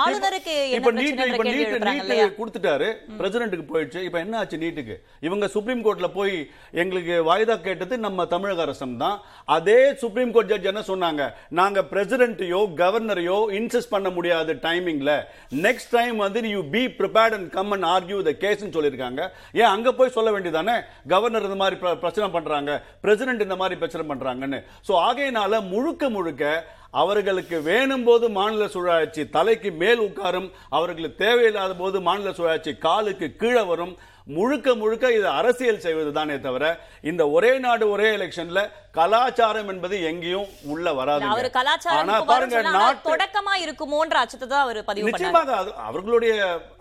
ஆளுநருக்கு இப்ப நீட் நீட் நீட் கொடுத்துட்டாரு. பிரசிடென்ட்டுக்கு போயிடுச்சு. இப்ப என்ன ஆச்சு நீட்டுக்கு? இவங்க சுப்ரீம் கோர்ட்ல போய் எங்களுக்கு வாய்தா கேட்டது நம்ம தமிழக அரசு தான் அதே சுப்ரீம் கோர்ட் ஜட்ஜ் என்ன சொன்னாங்க? நாங்க பிரசிடென்ட்டையோ கவர்னரையோ இன்சஸ்ட் பண்ண முடியாத டைமிங்ல நெக்ஸ்ட் டைம் வந்து you be prepared and come and argue the கேஸ்னு சொல்லியிருக்காங்க. ஏன் அங்க போய் சொல்ல வேண்டியதானே? கவர்னர் இந்த மாதிரி பிரச்சனை பண்றாங்க. பிரசிடென்ட் இந்த மாதிரி பிரச்சனை பண்றாங்கன்னு. சோ ஆகையினால முழுக்க முழுக்க அவர்களுக்கு வேணும் போது மாநில சுழற்சி தலைக்கு மேல் உட்காரும். அவர்களுக்கு தேவையில்லாத போது மாநில சுழற்சி காலுக்கு கீழே வரும். முழுக்க முழுக்க இது அரசியல் செய்வது தானே தவிர இந்த ஒரே நாடு ஒரே எலெக்ஷன்ல கலாச்சாரம் என்பது எங்கேயும் உள்ள வராது அவர் கலாச்சாரம் பாருங்க தொடக்கமா இருக்குமோன்ற அச்சத்தை தான் அவர் பதிவு நிச்சயமாக அவர்களுடைய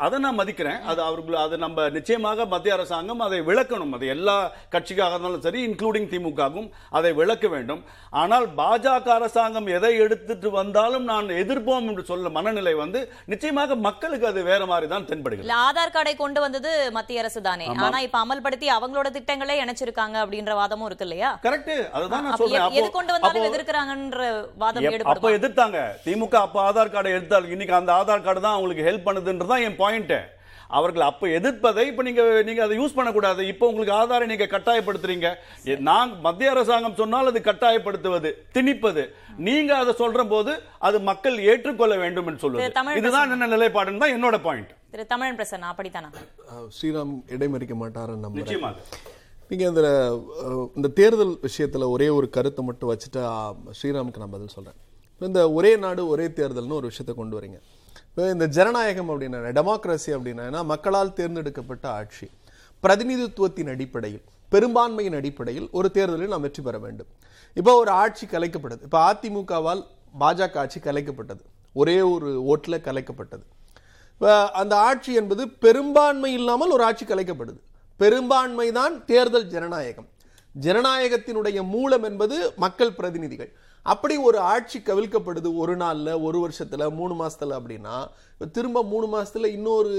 அதை நான் மதிக்கிறேன். அது அவர்கள் அது நம்ம நிச்சயமாக மத்திய அரசாங்கம் அதை விளக்கணும். அது எல்லா கட்சிக்காக இருந்தாலும் சரி இன்க்ளூடிங் திமுகவும் அதை விளக்க வேண்டும். ஆனால் பாஜக அரசாங்கம் எதை எடுத்துட்டு வந்தாலும் நான் எதிர்ப்போம் என்று சொல்ல மனநிலை வந்து நிச்சயமாக மக்களுக்கு அது வேற மாதிரி தான் தென்படுகிறது. ஆதார் கார்டை கொண்டு வந்தது மத்திய அரசு தானே. ஆனா இப்ப அமல்படுத்தி அவங்களோட திட்டங்களே இணைச்சிருக்காங்க அப்படின்ற வாதமும் இருக்கு இல்லையா? கரெக்ட் அதுதான் நான் அப்ப சொல்றேன். எது- கொண்டு வந்தாலும் எதிர்க்கிறாங்கன்ற வாதம் எப்- அப்ப ஈடுபடும் எதிர்த்தாங்க. திமுக அப்ப ஆதார் கார்டை எடுத்தால் இன்னைக்கு அந்த ஆதார் கார்டு தான் அவங்களுக்கு ஹெல்ப் பண்ணுதுன்றதான் என் பாயிண்ட் அவர்கள் அப்ப எதிர்ப்பதை இப்ப நீங்க நீங்க அதை யூஸ் பண்ணக்கூடாது. இப்ப உங்களுக்கு ஆதாரை நீங்க கட்டாயப்படுத்துறீங்க. நான் மத்திய அரசாங்கம் சொன்னால் அது கட்டாயப்படுத்துவது திணிப்பது. நீங்க அதை சொல்ற போது அது மக்கள் ஏற்றுக்கொள்ள வேண்டும் என்று தமிழ் இதுதான் என்ன நிலைப்பாடுன்னு தான் என்னோட பாயிண்ட் திரு தமிழன் பிரசன்னா அப்படித்தானா? ஸ்ரீராம் இடைமறிக்க மாட்டாருன்னு நிச்சயமாக. நீங்கள் இந்த இந்த தேர்தல் விஷயத்தில் ஒரே ஒரு கருத்தை மட்டும் வச்சுட்டு ஸ்ரீராமுக்கு நான் பதில் சொல்கிறேன் இந்த ஒரே நாடு ஒரே தேர்தல்னு ஒரு விஷயத்தை கொண்டு வரீங்க. இப்போ இந்த ஜனநாயகம் அப்படின்னா டெமோக்ரஸி அப்படின்னா மக்களால் தேர்ந்தெடுக்கப்பட்ட ஆட்சி பிரதிநிதித்துவத்தின் அடிப்படையில் பெரும்பான்மையின் அடிப்படையில் ஒரு தேர்தலில் நாம் வெற்றி பெற வேண்டும். இப்போ ஒரு ஆட்சி கலைக்கப்படுது இப்போ அதிமுகவால் பாஜக ஆட்சி கலைக்கப்பட்டது. ஒரே ஒரு ஓட்டில் கலைக்கப்பட்டது. இப்போ அந்த ஆட்சி என்பது பெரும்பான்மை இல்லாமல் ஒரு ஆட்சி கலைக்கப்படுது. பெரும்பான்மை தான் தேர்தல் ஜனநாயகம். ஜனநாயகத்தினுடைய மூலம் என்பது மக்கள் பிரதிநிதிகள். அப்படி ஒரு ஆட்சி கவிழ்க்கப்படுது ஒரு நாள்ல ஒரு வருஷத்துல மூணு மாசத்துல அப்படின்னா திரும்ப மூணு மாசத்துல இன்னொரு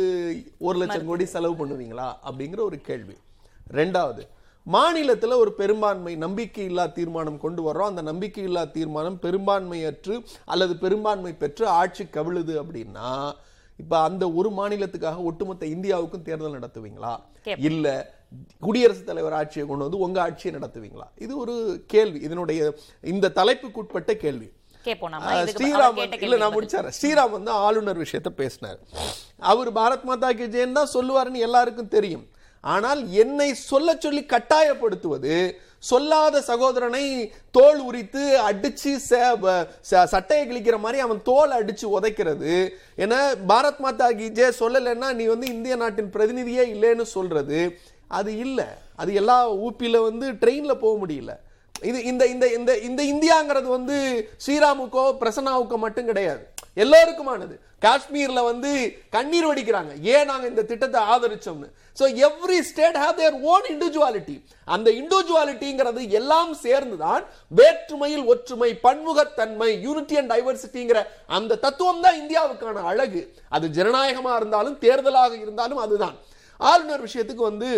ஒரு லட்சம் கோடி செலவு பண்ணுவீங்களா? அப்படிங்கிற ஒரு கேள்வி. ரெண்டாவது மாநிலத்துல ஒரு பெரும்பான்மை நம்பிக்கை இல்லா தீர்மானம் கொண்டு வர்றோம். அந்த நம்பிக்கை இல்லா தீர்மானம் பெரும்பான்மையற்று அல்லது பெரும்பான்மை பெற்று ஆட்சி கவிழுது அப்படின்னா இப்ப அந்த ஒரு மாநிலத்துக்காக ஒட்டுமொத்த இந்தியாவுக்கும் தேர்தல் நடத்துவீங்களா. இல்ல குடியரசுத் தலைவர் ஆட்சியை கொண்டு வந்து உங்க ஆட்சியை நடத்துவீங்களா? இது ஒரு கேள்வி. இதனுடைய இந்த தலைப்புக்குட்பட்ட கேள்வி. ஸ்ரீராம் இல்ல நான். முடிச்சாரேன் ஸ்ரீராம் வந்து ஆளுநர் விஷயத்த பேசினார். அவர் பாரத் மாதா கி ஜெயன் தான் சொல்லுவாருன்னு எல்லாருக்கும் தெரியும். ஆனால் என்னை சொல்ல சொல்லி கட்டாயப்படுத்துவது சொல்லாத சகோதரனை தோல் உரித்து அடிச்சு ச- சட்டையை கிழிக்கிற மாதிரி அவன் தோல் அடிச்சு உதைக்கிறது. ஏன்னா பாரத் மாதா கி சொல்லலைன்னா நீ வந்து இந்திய நாட்டின் பிரதிநிதியே இல்லைன்னு சொல்றது. அது இல்லை. அது எல்லா ஊப்பியில வந்து ட்ரெயின்ல போக முடியல. இது இந்த இந்த இந்த இந்த இந்தியாங்கிறது வந்து ஸ்ரீராமுக்கோ பிரசன்னாவுக்கோ மட்டும் கிடையாது. எல்லாருக்குமானது. காஷ்மீர்ல வந்து கண்ணீர் வடிக்கிறாங்க. ஏன் நாங்க இந்த திட்டத்தை ஆதரிச்சோம்னு? So every state have their own individuality அந்த இண்டிவிஜுவாலிட்டிங்கிறது எல்லாம் சேர்ந்துதான் வேற்றுமையில் ஒற்றுமை பன்முகத்தன்மை யூனிட்டி அண்ட் டைவர்சிட்டிங்கிற அந்த தத்துவம் தான் இந்தியாவுக்கான அழகு. அது ஜனநாயகமா இருந்தாலும் தேர்தலாக இருந்தாலும் அதுதான். ஆளுநர் விஷயத்துக்கு வந்து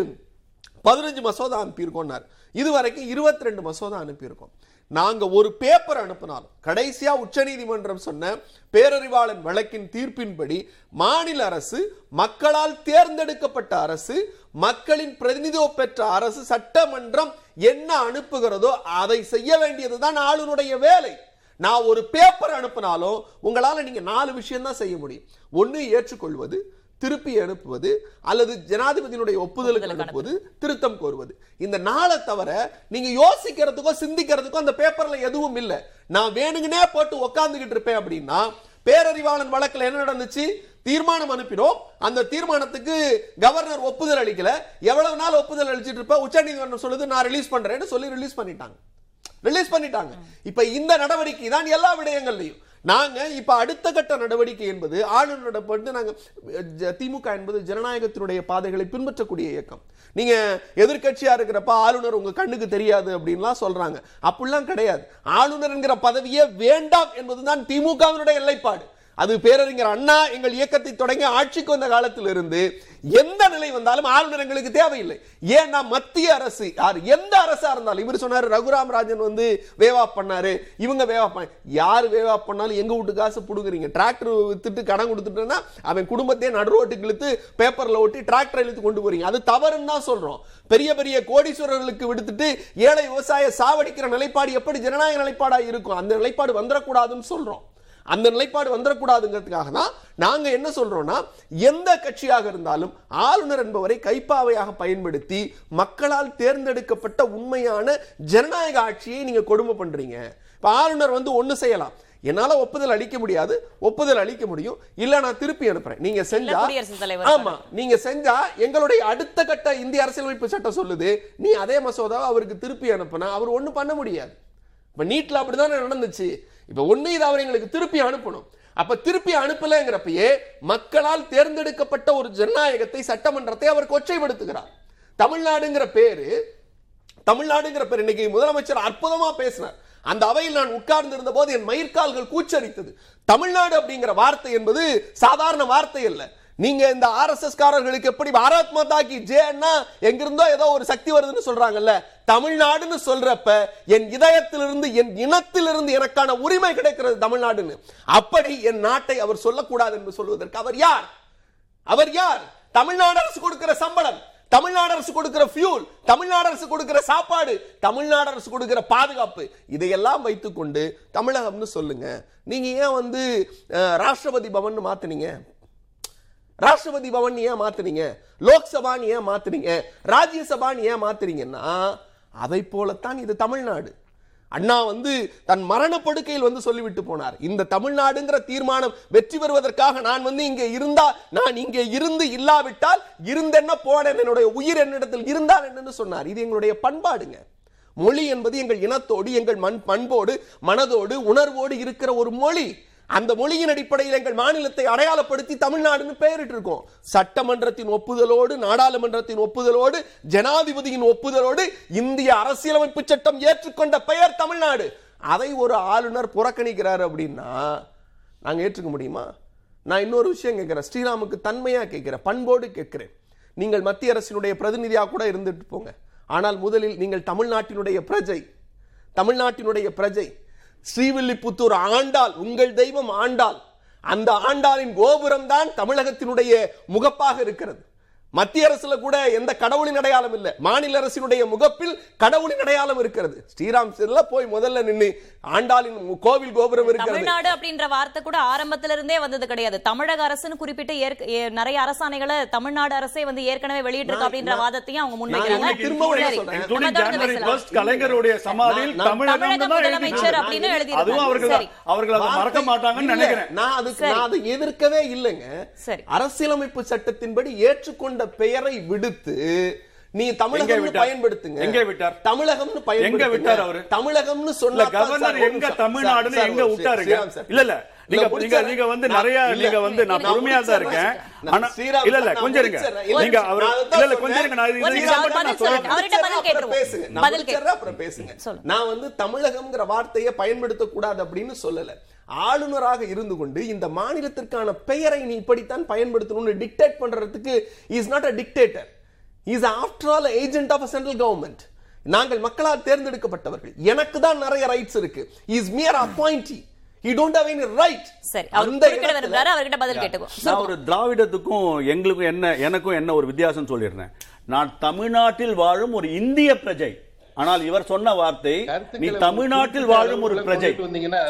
பதினஞ்சு மசோதா அனுப்பியிருக்கோம்னார். இது வரைக்கும் இருபத்தி ரெண்டு மசோதா அனுப்பியிருக்கோம். நாங்கள் ஒரு பேப்பர் அனுப்பினாலும் கடைசியா உச்சநீதிமன்றம் சொன்ன பேரறிவாளன் வழக்கின் தீர்ப்பின்படி மாநில அரசு மக்களால் தேர்ந்தெடுக்கப்பட்ட அரசு மக்களின் பிரதிநிதித்துவம் பெற்ற அரசு சட்டமன்றம் என்ன அனுப்புகிறதோ அதை செய்ய வேண்டியது தான் ஆளுநருடைய வேலை. நான் ஒரு பேப்பர் அனுப்பினாலும் உங்களால் நீங்கள் நாலு விஷயம் தான் செய்ய முடியும். ஒன்று ஏற்றுக்கொள்வது திருப்பி அனுப்புவது அல்லது ஜனாதிபதியினுடைய ஒப்புதலுக்கு அனுப்புவது திருத்தம் கோருவது. இந்த நாளை தவிர நீங்க யோசிக்கிறதுக்கோ சிந்திக்கிறதுக்கோ அந்த பேப்பர்ல எதுவும் இல்லை. நான் வேணுங்கனே போட்டு உக்காந்துகிட்டு இருப்பேன் அப்படின்னா பேரறிவாளன் வழக்குல என்ன நடந்துச்சு? தீர்மானம் அனுப்பினோம். அந்த தீர்மானத்துக்கு கவர்னர் ஒப்புதல் அளிக்கல. எவ்வளவு நாள் ஒப்புதல் அளிச்சிட்டு இருப்ப? உச்சநீதிமன்றம் சொல்லுது நான் ரிலீஸ் பண்றேன்னு சொல்லி ரிலீஸ் பண்ணிட்டாங்க. ரிலீஸ் பண்ணிட்டாங்க. இப்ப இந்த நடவடிக்கை தான் எல்லா விடயங்கள்லையும். நாங்கள் இப்போ அடுத்த கட்ட நடவடிக்கை என்பது ஆளுநரோட வந்து நாங்கள் ஜ- திமுக என்பது ஜனநாயகத்தினுடைய பாதைகளை பின்பற்றக்கூடிய இயக்கம். நீங்கள் எதிர்கட்சியாக இருக்கிறப்ப ஆளுநர் உங்கள் கண்ணுக்கு தெரியாது அப்படின்லாம் சொல்கிறாங்க அப்படிலாம் கிடையாது. ஆளுநர் என்கிற பதவியே வேண்டாம் என்பதுதான் திமுகவினுடைய எல்லைப்பாடு அது பேரறிஞர் அண்ணா எங்கள் இயக்கத்தை தொடங்கி ஆட்சிக்கு வந்த காலத்தில் இருந்து எந்த நிலை வந்தாலும் ஆளுநர் எங்களுக்கு தேவையில்லை ஏன்னா மத்திய அரசு யார் எந்த அரசா இருந்தாலும் இவர் சொன்னாரு ரகுராம் ராஜன் வந்து வேவா பண்ணாரு. இவங்க வேவா பண்ண யார் வேவா பண்ணாலும் எங்க வீட்டு காசு புடுங்குறீங்க? டிராக்டர் வித்துட்டு கடன் கொடுத்துட்டோன்னா அவன் குடும்பத்தையே நடுரோட்டுக்கு இழுத்து பேப்பர்ல ஒட்டி டிராக்டர் இழுத்து கொண்டு போறீங்க. அது தவறுன்னு தான் சொல்றோம். பெரிய பெரிய கோடீஸ்வரர்களுக்கு விடுத்துட்டு ஏழை விவசாய சாவடிக்கிற நிலைப்பாடு எப்படி ஜனநாயக நிலைப்பாடா இருக்கும்? அந்த நிலைப்பாடு வந்துடக்கூடாதுன்னு சொல்றோம். அந்த நிலைப்பாடு வந்துடக்கூடாதுங்கிறதுக்காக தான் நாங்க என்ன சொல்றோம்னா எந்த கட்சியாக இருந்தாலும் ஆளுநர் என்பவரை கைப்பாவையாக பயன்படுத்தி மக்களால் தேர்ந்தெடுக்கப்பட்ட உண்மையான ஜனநாயக ஆட்சியை நீங்க கொடுமை பண்றீங்க. இப்ப ஆளுநர் வந்து ஒண்ணு செய்யலாம். என்னால ஒப்புதல் அளிக்க முடியாது. ஒப்புதல் அளிக்க முடியும். இல்ல நான் திருப்பி அனுப்புறேன். நீங்க செஞ்சா ஆமா. நீங்க செஞ்சா எங்களுடைய அடுத்த கட்ட இந்திய அரசியலமைப்பு சட்டம் சொல்லுது. நீ அதே மசோதாவை அவருக்கு திருப்பி அனுப்புனா அவர் ஒண்ணு பண்ண முடியாது. இப்ப நீட்ல அப்படிதானே நடந்துச்சு. இப்ப ஒண்ணு இது அவர் எங்களுக்கு திருப்பி அனுப்பணும். அப்ப திருப்பி அனுப்பலங்கிறப்பயே மக்களால் தேர்ந்தெடுக்கப்பட்ட ஒரு ஜனநாயகத்தை சட்டமன்றத்தை அவர் கொச்சைப்படுத்துகிறார். தமிழ்நாடுங்கிற பேரு தமிழ்நாடுங்கிற பேர் இன்னைக்கு முதலமைச்சர் அற்புதமா பேசினார். அந்த அவையில் நான் உட்கார்ந்து இருந்த போது என் மயிர்கால்கள் கூச்சரித்தது. தமிழ்நாடு அப்படிங்கிற வார்த்தை என்பது சாதாரண வார்த்தை அல்ல. நீங்க இந்த ஆர்எஸ்எஸ் காரர்களுக்கு எப்படி பாரத் மாதா கி ஜேன்னா எங்கிருந்தோ ஏதோ ஒரு சக்தி வருதுன்னு சொல்றாங்கல்ல தமிழ்நாடுன்னு சொல்றப்ப என் இதயத்திலிருந்து என் இனத்திலிருந்து எனக்கான உரிமை கிடைக்கிறது தமிழ்நாடுன்னு. அப்படி என் நாட்டை அவர் சொல்லக்கூடாது என்று சொல்வதற்கு அவர் யார்? அவர் யார்? தமிழ்நாடு அரசு கொடுக்கிற சம்பளம் தமிழ்நாடு அரசு கொடுக்கிற ஃபியூல் தமிழ்நாடு அரசு கொடுக்கிற சாப்பாடு தமிழ்நாடு அரசு கொடுக்கிற பாதுகாப்பு இதையெல்லாம் வைத்துக்கொண்டு தமிழகம்னு சொல்லுங்க. நீங்க ஏன் வந்து ராஷ்டிரபதி பவன் மாத்துனீங்க? ராஷ்டிரபதி பவன் ஏன் மாத்துறீங்க லோக்சபான்னு ஏன் மாத்துறீங்க ராஜ்யசபான்னு ஏன் மாத்துறீங்கன்னா அதை போலத்தான் இது தமிழ்நாடு. அண்ணா வந்து தன் மரணப்படுக்கையில் வந்து சொல்லிவிட்டு போனார். இந்த தமிழ்நாடுங்கிற தீர்மானம் வெற்றி பெறுவதற்காக நான் வந்து இங்கே இருந்தா நான் இங்கே இருந்து இல்லாவிட்டால் இருந்தென்ன போனேன் என்னுடைய உயிர் என்னிடத்தில் இருந்தால் என்னன்னு சொன்னார். இது எங்களுடைய பண்பாடுங்க. மொழி என்பது எங்கள் இனத்தோடு எங்கள் மண் பண்போடு மனதோடு உணர்வோடு இருக்கிற ஒரு மொழி. அந்த மொழியின் அடிப்படையில் எங்கள் மாநிலத்தை அடையாளப்படுத்தி தமிழ்நாடுன்னு பெயரிட்டு இருக்கோம் சட்டமன்றத்தின் ஒப்புதலோடு நாடாளுமன்றத்தின் ஒப்புதலோடு ஜனாதிபதியின் ஒப்புதலோடு இந்திய அரசியலமைப்பு சட்டம் ஏற்றுக்கொண்ட பெயர் தமிழ்நாடு. அதை ஒரு ஆளுநர் புறக்கணிக்கிறார் அப்படின்னா நாங்கள் ஏற்றுக்க முடியுமா? நான் இன்னொரு விஷயம் கேட்குறேன். ஸ்ரீராமுக்கு தன்மையாக கேட்குறேன். பண்போடு கேட்குறேன். நீங்கள் மத்திய அரசினுடைய பிரதிநிதியாக கூட இருந்துட்டு போங்க. ஆனால் முதலில் நீங்கள் தமிழ்நாட்டினுடைய பிரஜை. தமிழ்நாட்டினுடைய பிரஜை. ஸ்ரீவில்லிபுத்தூர் ஆண்டாள் உங்கள் தெய்வம் ஆண்டாள். அந்த ஆண்டாளின் கோபுரம் தான் தமிழகத்தினுடைய முகப்பாக இருக்கிறது. மத்திய அரசுல கூட எந்த கடவுளின் அடையாளம் இல்ல. மாநில அரசினுடைய முகப்பில் கடவுளின் அடையாளம் இருக்கிறது. ஸ்ரீராம் சில போய் முதல்ல நின்னு ஆண்டாளின் கோவில் கோபுரம் இருக்கிறது. தமிழ்நாடு அப்படின்ற வார்த்தை கூட ஆரம்பத்துல இருந்தே வந்தது கிடையாது. தமிழக அரசுன்னு குறிப்பிட்டு நிறைய அரசாணைகளை தமிழ்நாடு அரசே வந்து ஏற்கனவே வெளியிட்டிருக்கு அப்படின்ற வாதத்தையும் அவங்க முன்வைக்கிறாங்க. 1st கலைஞருடைய சமாதியில் தமிழக முதலமைச்சர். அப்படின்னு அதுவும் எழுதியிருக்காங்க அவர்கள் அதை மறக்க மாட்டாங்கன்னு நினைக்கிறேன். நான் அதுக்கு. நான் அதை எதிர்க்கவே இல்லைங்க. சரி. அரசியலமைப்பு சட்டத்தின்படி ஏற்றுக்கொண்ட பெயரை விடுத்து நீ தமிழகம்? பயன்படுத்துங்க. எங்கே விட்டார்? தமிழகம்னு பயன்படுத்துங்க. விட்டார் அவரு? தமிழகம்னு சொன்னா கவர்னர் எங்க தமிழ்நாடுன்னு எங்க விட்டாருங்க? இல்ல இல்ல. நீங்க நீங்க நீங்க வந்து நிறைய நீங்க வந்து நான் பொறுமையா தான் இருக்கேன். ஆனா இல்ல இல்ல கொஞ்சம் இருங்க. நீங்க அவர் இல்ல இல்ல கொஞ்சம் இருங்க. நான் இது- மட்டும் நான். சொல்றேன். பேசுங்க. பதில் நான் பேசுங்க. நான் வந்து தமிழகம்ங்கிற வார்த்தையை பயன்படுத்த கூடாது அப்படின்னு சொல்லல. ஆளுநராக இருந்து கொண்டு இந்த மாநிலத்திற்கான பெயரை நீ இப்படித்தான் பயன்படுத்தணும்னு டிக்டேட் பண்றதுக்கு is not a dictator is after all agent of central government நாங்கள் மக்களால் தேர்ந்தெடுக்கப்பட்டவர்கள். எனக்கு தான் நிறைய ரைட்ஸ் இருக்கு. இஸ் மியர் அப்பாயிண்டி ஒரு திராவிடத்துக்கும் எங்களுக்கும் என்ன எனக்கும் என்ன ஒரு வித்தியாசம் சொல்லிடுறேன் நான் தமிழ்நாட்டில் வாழும் ஒரு இந்திய பிரஜை. ஆனால் இவர் சொன்ன வார்த்தை நீ தமிழ்நாட்டில் வாழும் ஒரு பிரஜை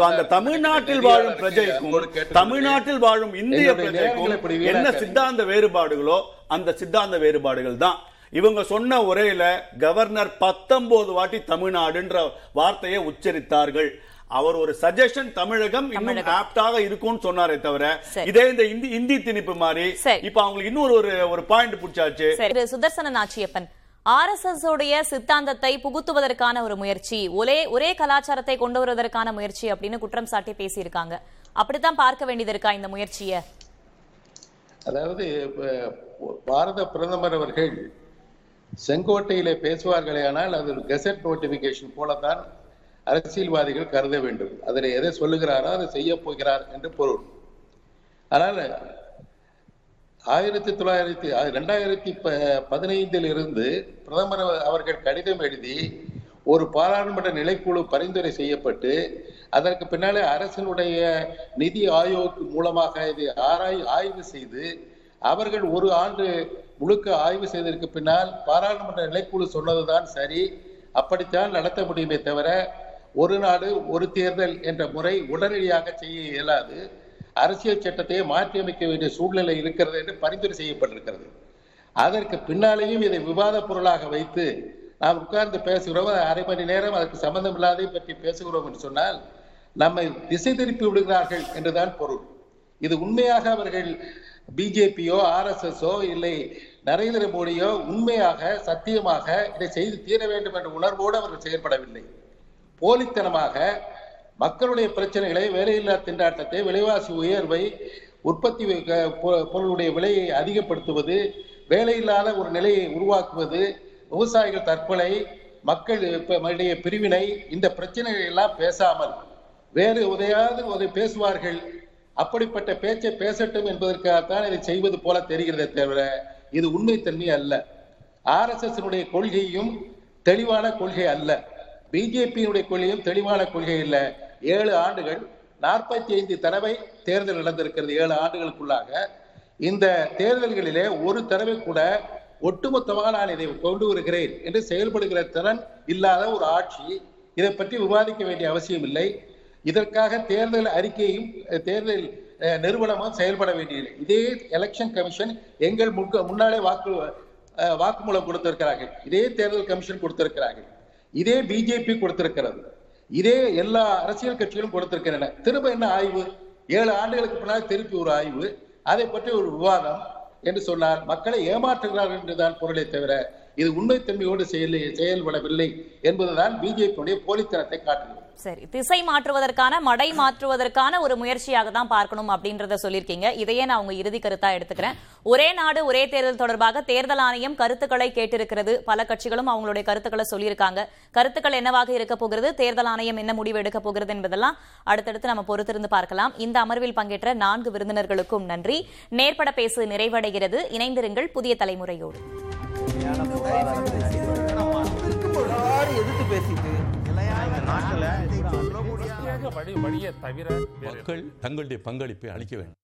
அந்த தமிழ்நாட்டில் வாழும். பிரஜைக்கும். தமிழ்நாட்டில் வாழும் இந்திய பிரஜைக்கும். என்ன சித்தாந்த வேறுபாடுகளோ அந்த சித்தாந்த வேறுபாடுகள் தான் இவங்க சொன்ன உரையில கவர்னர் பத்தொன்பது வாட்டி தமிழ்நாடுன்ற வார்த்தையை உச்சரித்தார்கள் அவர் ஒரு சஜஷன் தமிழகம் இன்னும். ஆப்டாக இருக்கும்னு சொன்னாரே தவிர. இதே இந்த இந்தி இந்தி திணிப்பு மாதிரி. இப்ப அவங்களுக்கு இன்னொரு ஒரு ஒரு பாயிண்ட் பிடிச்சாச்சு சுதர்சன நாச்சியப்பன் ஆர்எஸ்எஸ் உடைய சித்தாந்தத்தை புகுத்துவதற்கான ஒரு முயற்சி. ஒரே ஒரே கலாச்சாரத்தை கொண்டு வருவதற்கான முயற்சி அப்படின்னு குற்றம் சாட்டி பேசியிருக்காங்க. அப்படித்தான் பார்க்க வேண்டியது இருக்கா இந்த முயற்சியை? அதாவது பாரத பிரதமர் அவர்கள் செங்கோட்டையில பேசுவார்களே ஆனால் அது ஒரு கெசட் நோட்டிபிகேஷன் போலத்தான் அரசியல்வாதிகள் கருத வேண்டும். அதில் எதை சொல்லுகிறாரோ அதை செய்ய போகிறார் என்று பொருள். ஆனால் ஆயிரத்தி தொள்ளாயிரத்தி ரெண்டாயிரத்தி பதினைந்தில் இருந்து பிரதமர் அவர்கள் கடிதம் எழுதி ஒரு பாராளுமன்ற நிலைக்குழு பரிந்துரை செய்யப்பட்டு அதற்கு பின்னாலே அரசினுடைய நிதி ஆயோக் மூலமாக இது ஆராய் ஆய்வு செய்து அவர்கள் ஒரு ஆண்டு முழுக்க ஆய்வு செய்ததற்கு பின்னால் பாராளுமன்ற நிலைக்குழு சொன்னதுதான் சரி. அப்படித்தான் நடத்த முடியுமே தவிர ஒரு நாடு ஒரு தேர்தல் என்ற முறை உடனடியாக செய்ய இயலாது. அரசியல் சட்டத்தை மாற்றியமைக்க வேண்டிய சூழ்நிலை இருக்கிறது என்று பரிந்துரை செய்யப்பட்டிருக்கிறது. அதற்கு பின்னாலேயும் இதை விவாத பொருளாக வைத்து நாம் உட்கார்ந்து பேசுகிறோம். அரை மணி நேரம் அதற்கு சம்பந்தம் இல்லாதை பற்றி பேசுகிறோம் என்று சொன்னால் நம்மை திசை திருப்பி விடுகிறார்கள் என்றுதான் பொருள். இது உண்மையாக அவர்கள் பிஜேபியோ ஆர்எஸ்எஸோ இல்லை நரேந்திர மோடியோ உண்மையாக சத்தியமாக இதை செய்து தீர வேண்டும் என்ற உணர்வோடு அவர்கள் செயல்படவில்லை போலித்தனமாக மக்களுடைய பிரச்சனைகளை வேலையில்லா திண்டாட்டத்தை விலைவாசி உயர்வை உற்பத்தி பொருளுடைய விலையை அதிகப்படுத்துவது வேலையில்லாத ஒரு நிலையை உருவாக்குவது விவசாயிகள் தற்கொலை மக்கள் இடையே பிரிவினை இந்த பிரச்சனைகள் எல்லாம் பேசாமல் வேறு உதையாவது உதை பேசுவார்கள். அப்படிப்பட்ட பேச்சை பேசட்டும் என்பதற்காகத்தான் இதை செய்வது போல தெரிகிறதே தவிர இது உண்மைத்தன்மை அல்ல. ஆர்எஸ்எஸ்னுடைய கொள்கையும் தெளிவான கொள்கை அல்ல. பிஜேபியினுடைய கொள்கையும் தெளிவான கொள்கை இல்லை. ஏழு ஆண்டுகள் நாற்பத்தி ஐந்து தடவை தேர்தல் நடந்திருக்கிறது ஏழு ஆண்டுகளுக்குள்ளாக. இந்த தேர்தல்களிலே ஒரு தடவை கூட ஒட்டுமொத்தமாக நான் இதை கொண்டு வருகிறேன் என்று செயல்படுகிற திறன் இல்லாத ஒரு ஆட்சி. இதை பற்றி விவாதிக்க வேண்டிய அவசியம் இல்லை. இதற்காக தேர்தல் அறிக்கையும் தேர்தல் அஹ், நிறுவனமும் செயல்பட வேண்டியது இதே எலெக்ஷன் கமிஷன் எங்கள் முன்னாலே வாக்கு வாக்குமூலம் கொடுத்திருக்கிறார்கள். இதே தேர்தல் கமிஷன் கொடுத்திருக்கிறார்கள். இதே பிஜேபி கொடுத்திருக்கிறது. இதே எல்லா அரசியல் கட்சிகளும் கொடுத்திருக்கின்றன. திரும்ப என்ன ஆய்வு? ஏழு ஆண்டுகளுக்கு பின்னால் திருப்பி ஒரு ஆய்வு. அதை பற்றி ஒரு விவாதம் என்று சொன்னால் மக்களை ஏமாற்றுகிறார்கள் என்றுதான் பொருளை தவிர இது உண்மைத்தன்மையோடு செயல் செயல்படவில்லை என்பதுதான் பிஜேபியுடைய போலித்தனத்தை காட்டுகிறது. சரி திசை மாற்றுவதற்கான மடை மாற்றுவதற்கான ஒரு முயற்சியாக தான் பார்க்கணும் அப்படின்றத சொல்லியிருக்கீங்க. இதையே நான் உங்க இறுதி கருத்தா எடுத்துக்கிறேன். ஒரே நாடு ஒரே தேர்தல் தொடர்பாக தேர்தல் ஆணையம் கருத்துக்களை கேட்டிருக்கிறது. பல கட்சிகளும் அவங்களுடைய கருத்துக்களை சொல்லியிருக்காங்க. கருத்துக்கள் என்னவாக இருக்க போகிறது? தேர்தல் ஆணையம் என்ன முடிவு எடுக்க போகிறது என்பதெல்லாம் அடுத்தடுத்து நம்ம பொறுத்திருந்து பார்க்கலாம். இந்த அமர்வில் பங்கேற்ற நான்கு விருந்தினர்களுக்கும் நன்றி. நேர்பட பேசு நிறைவடைகிறது. இணைந்திருங்கள் புதிய தலைமுறையோடு. எதிர்த்து பேசிட்டு? பிரத்யேக வழி தவிர வேறு மக்கள் தங்களுடைய பங்களிப்பை அளிக்க வேண்டும்.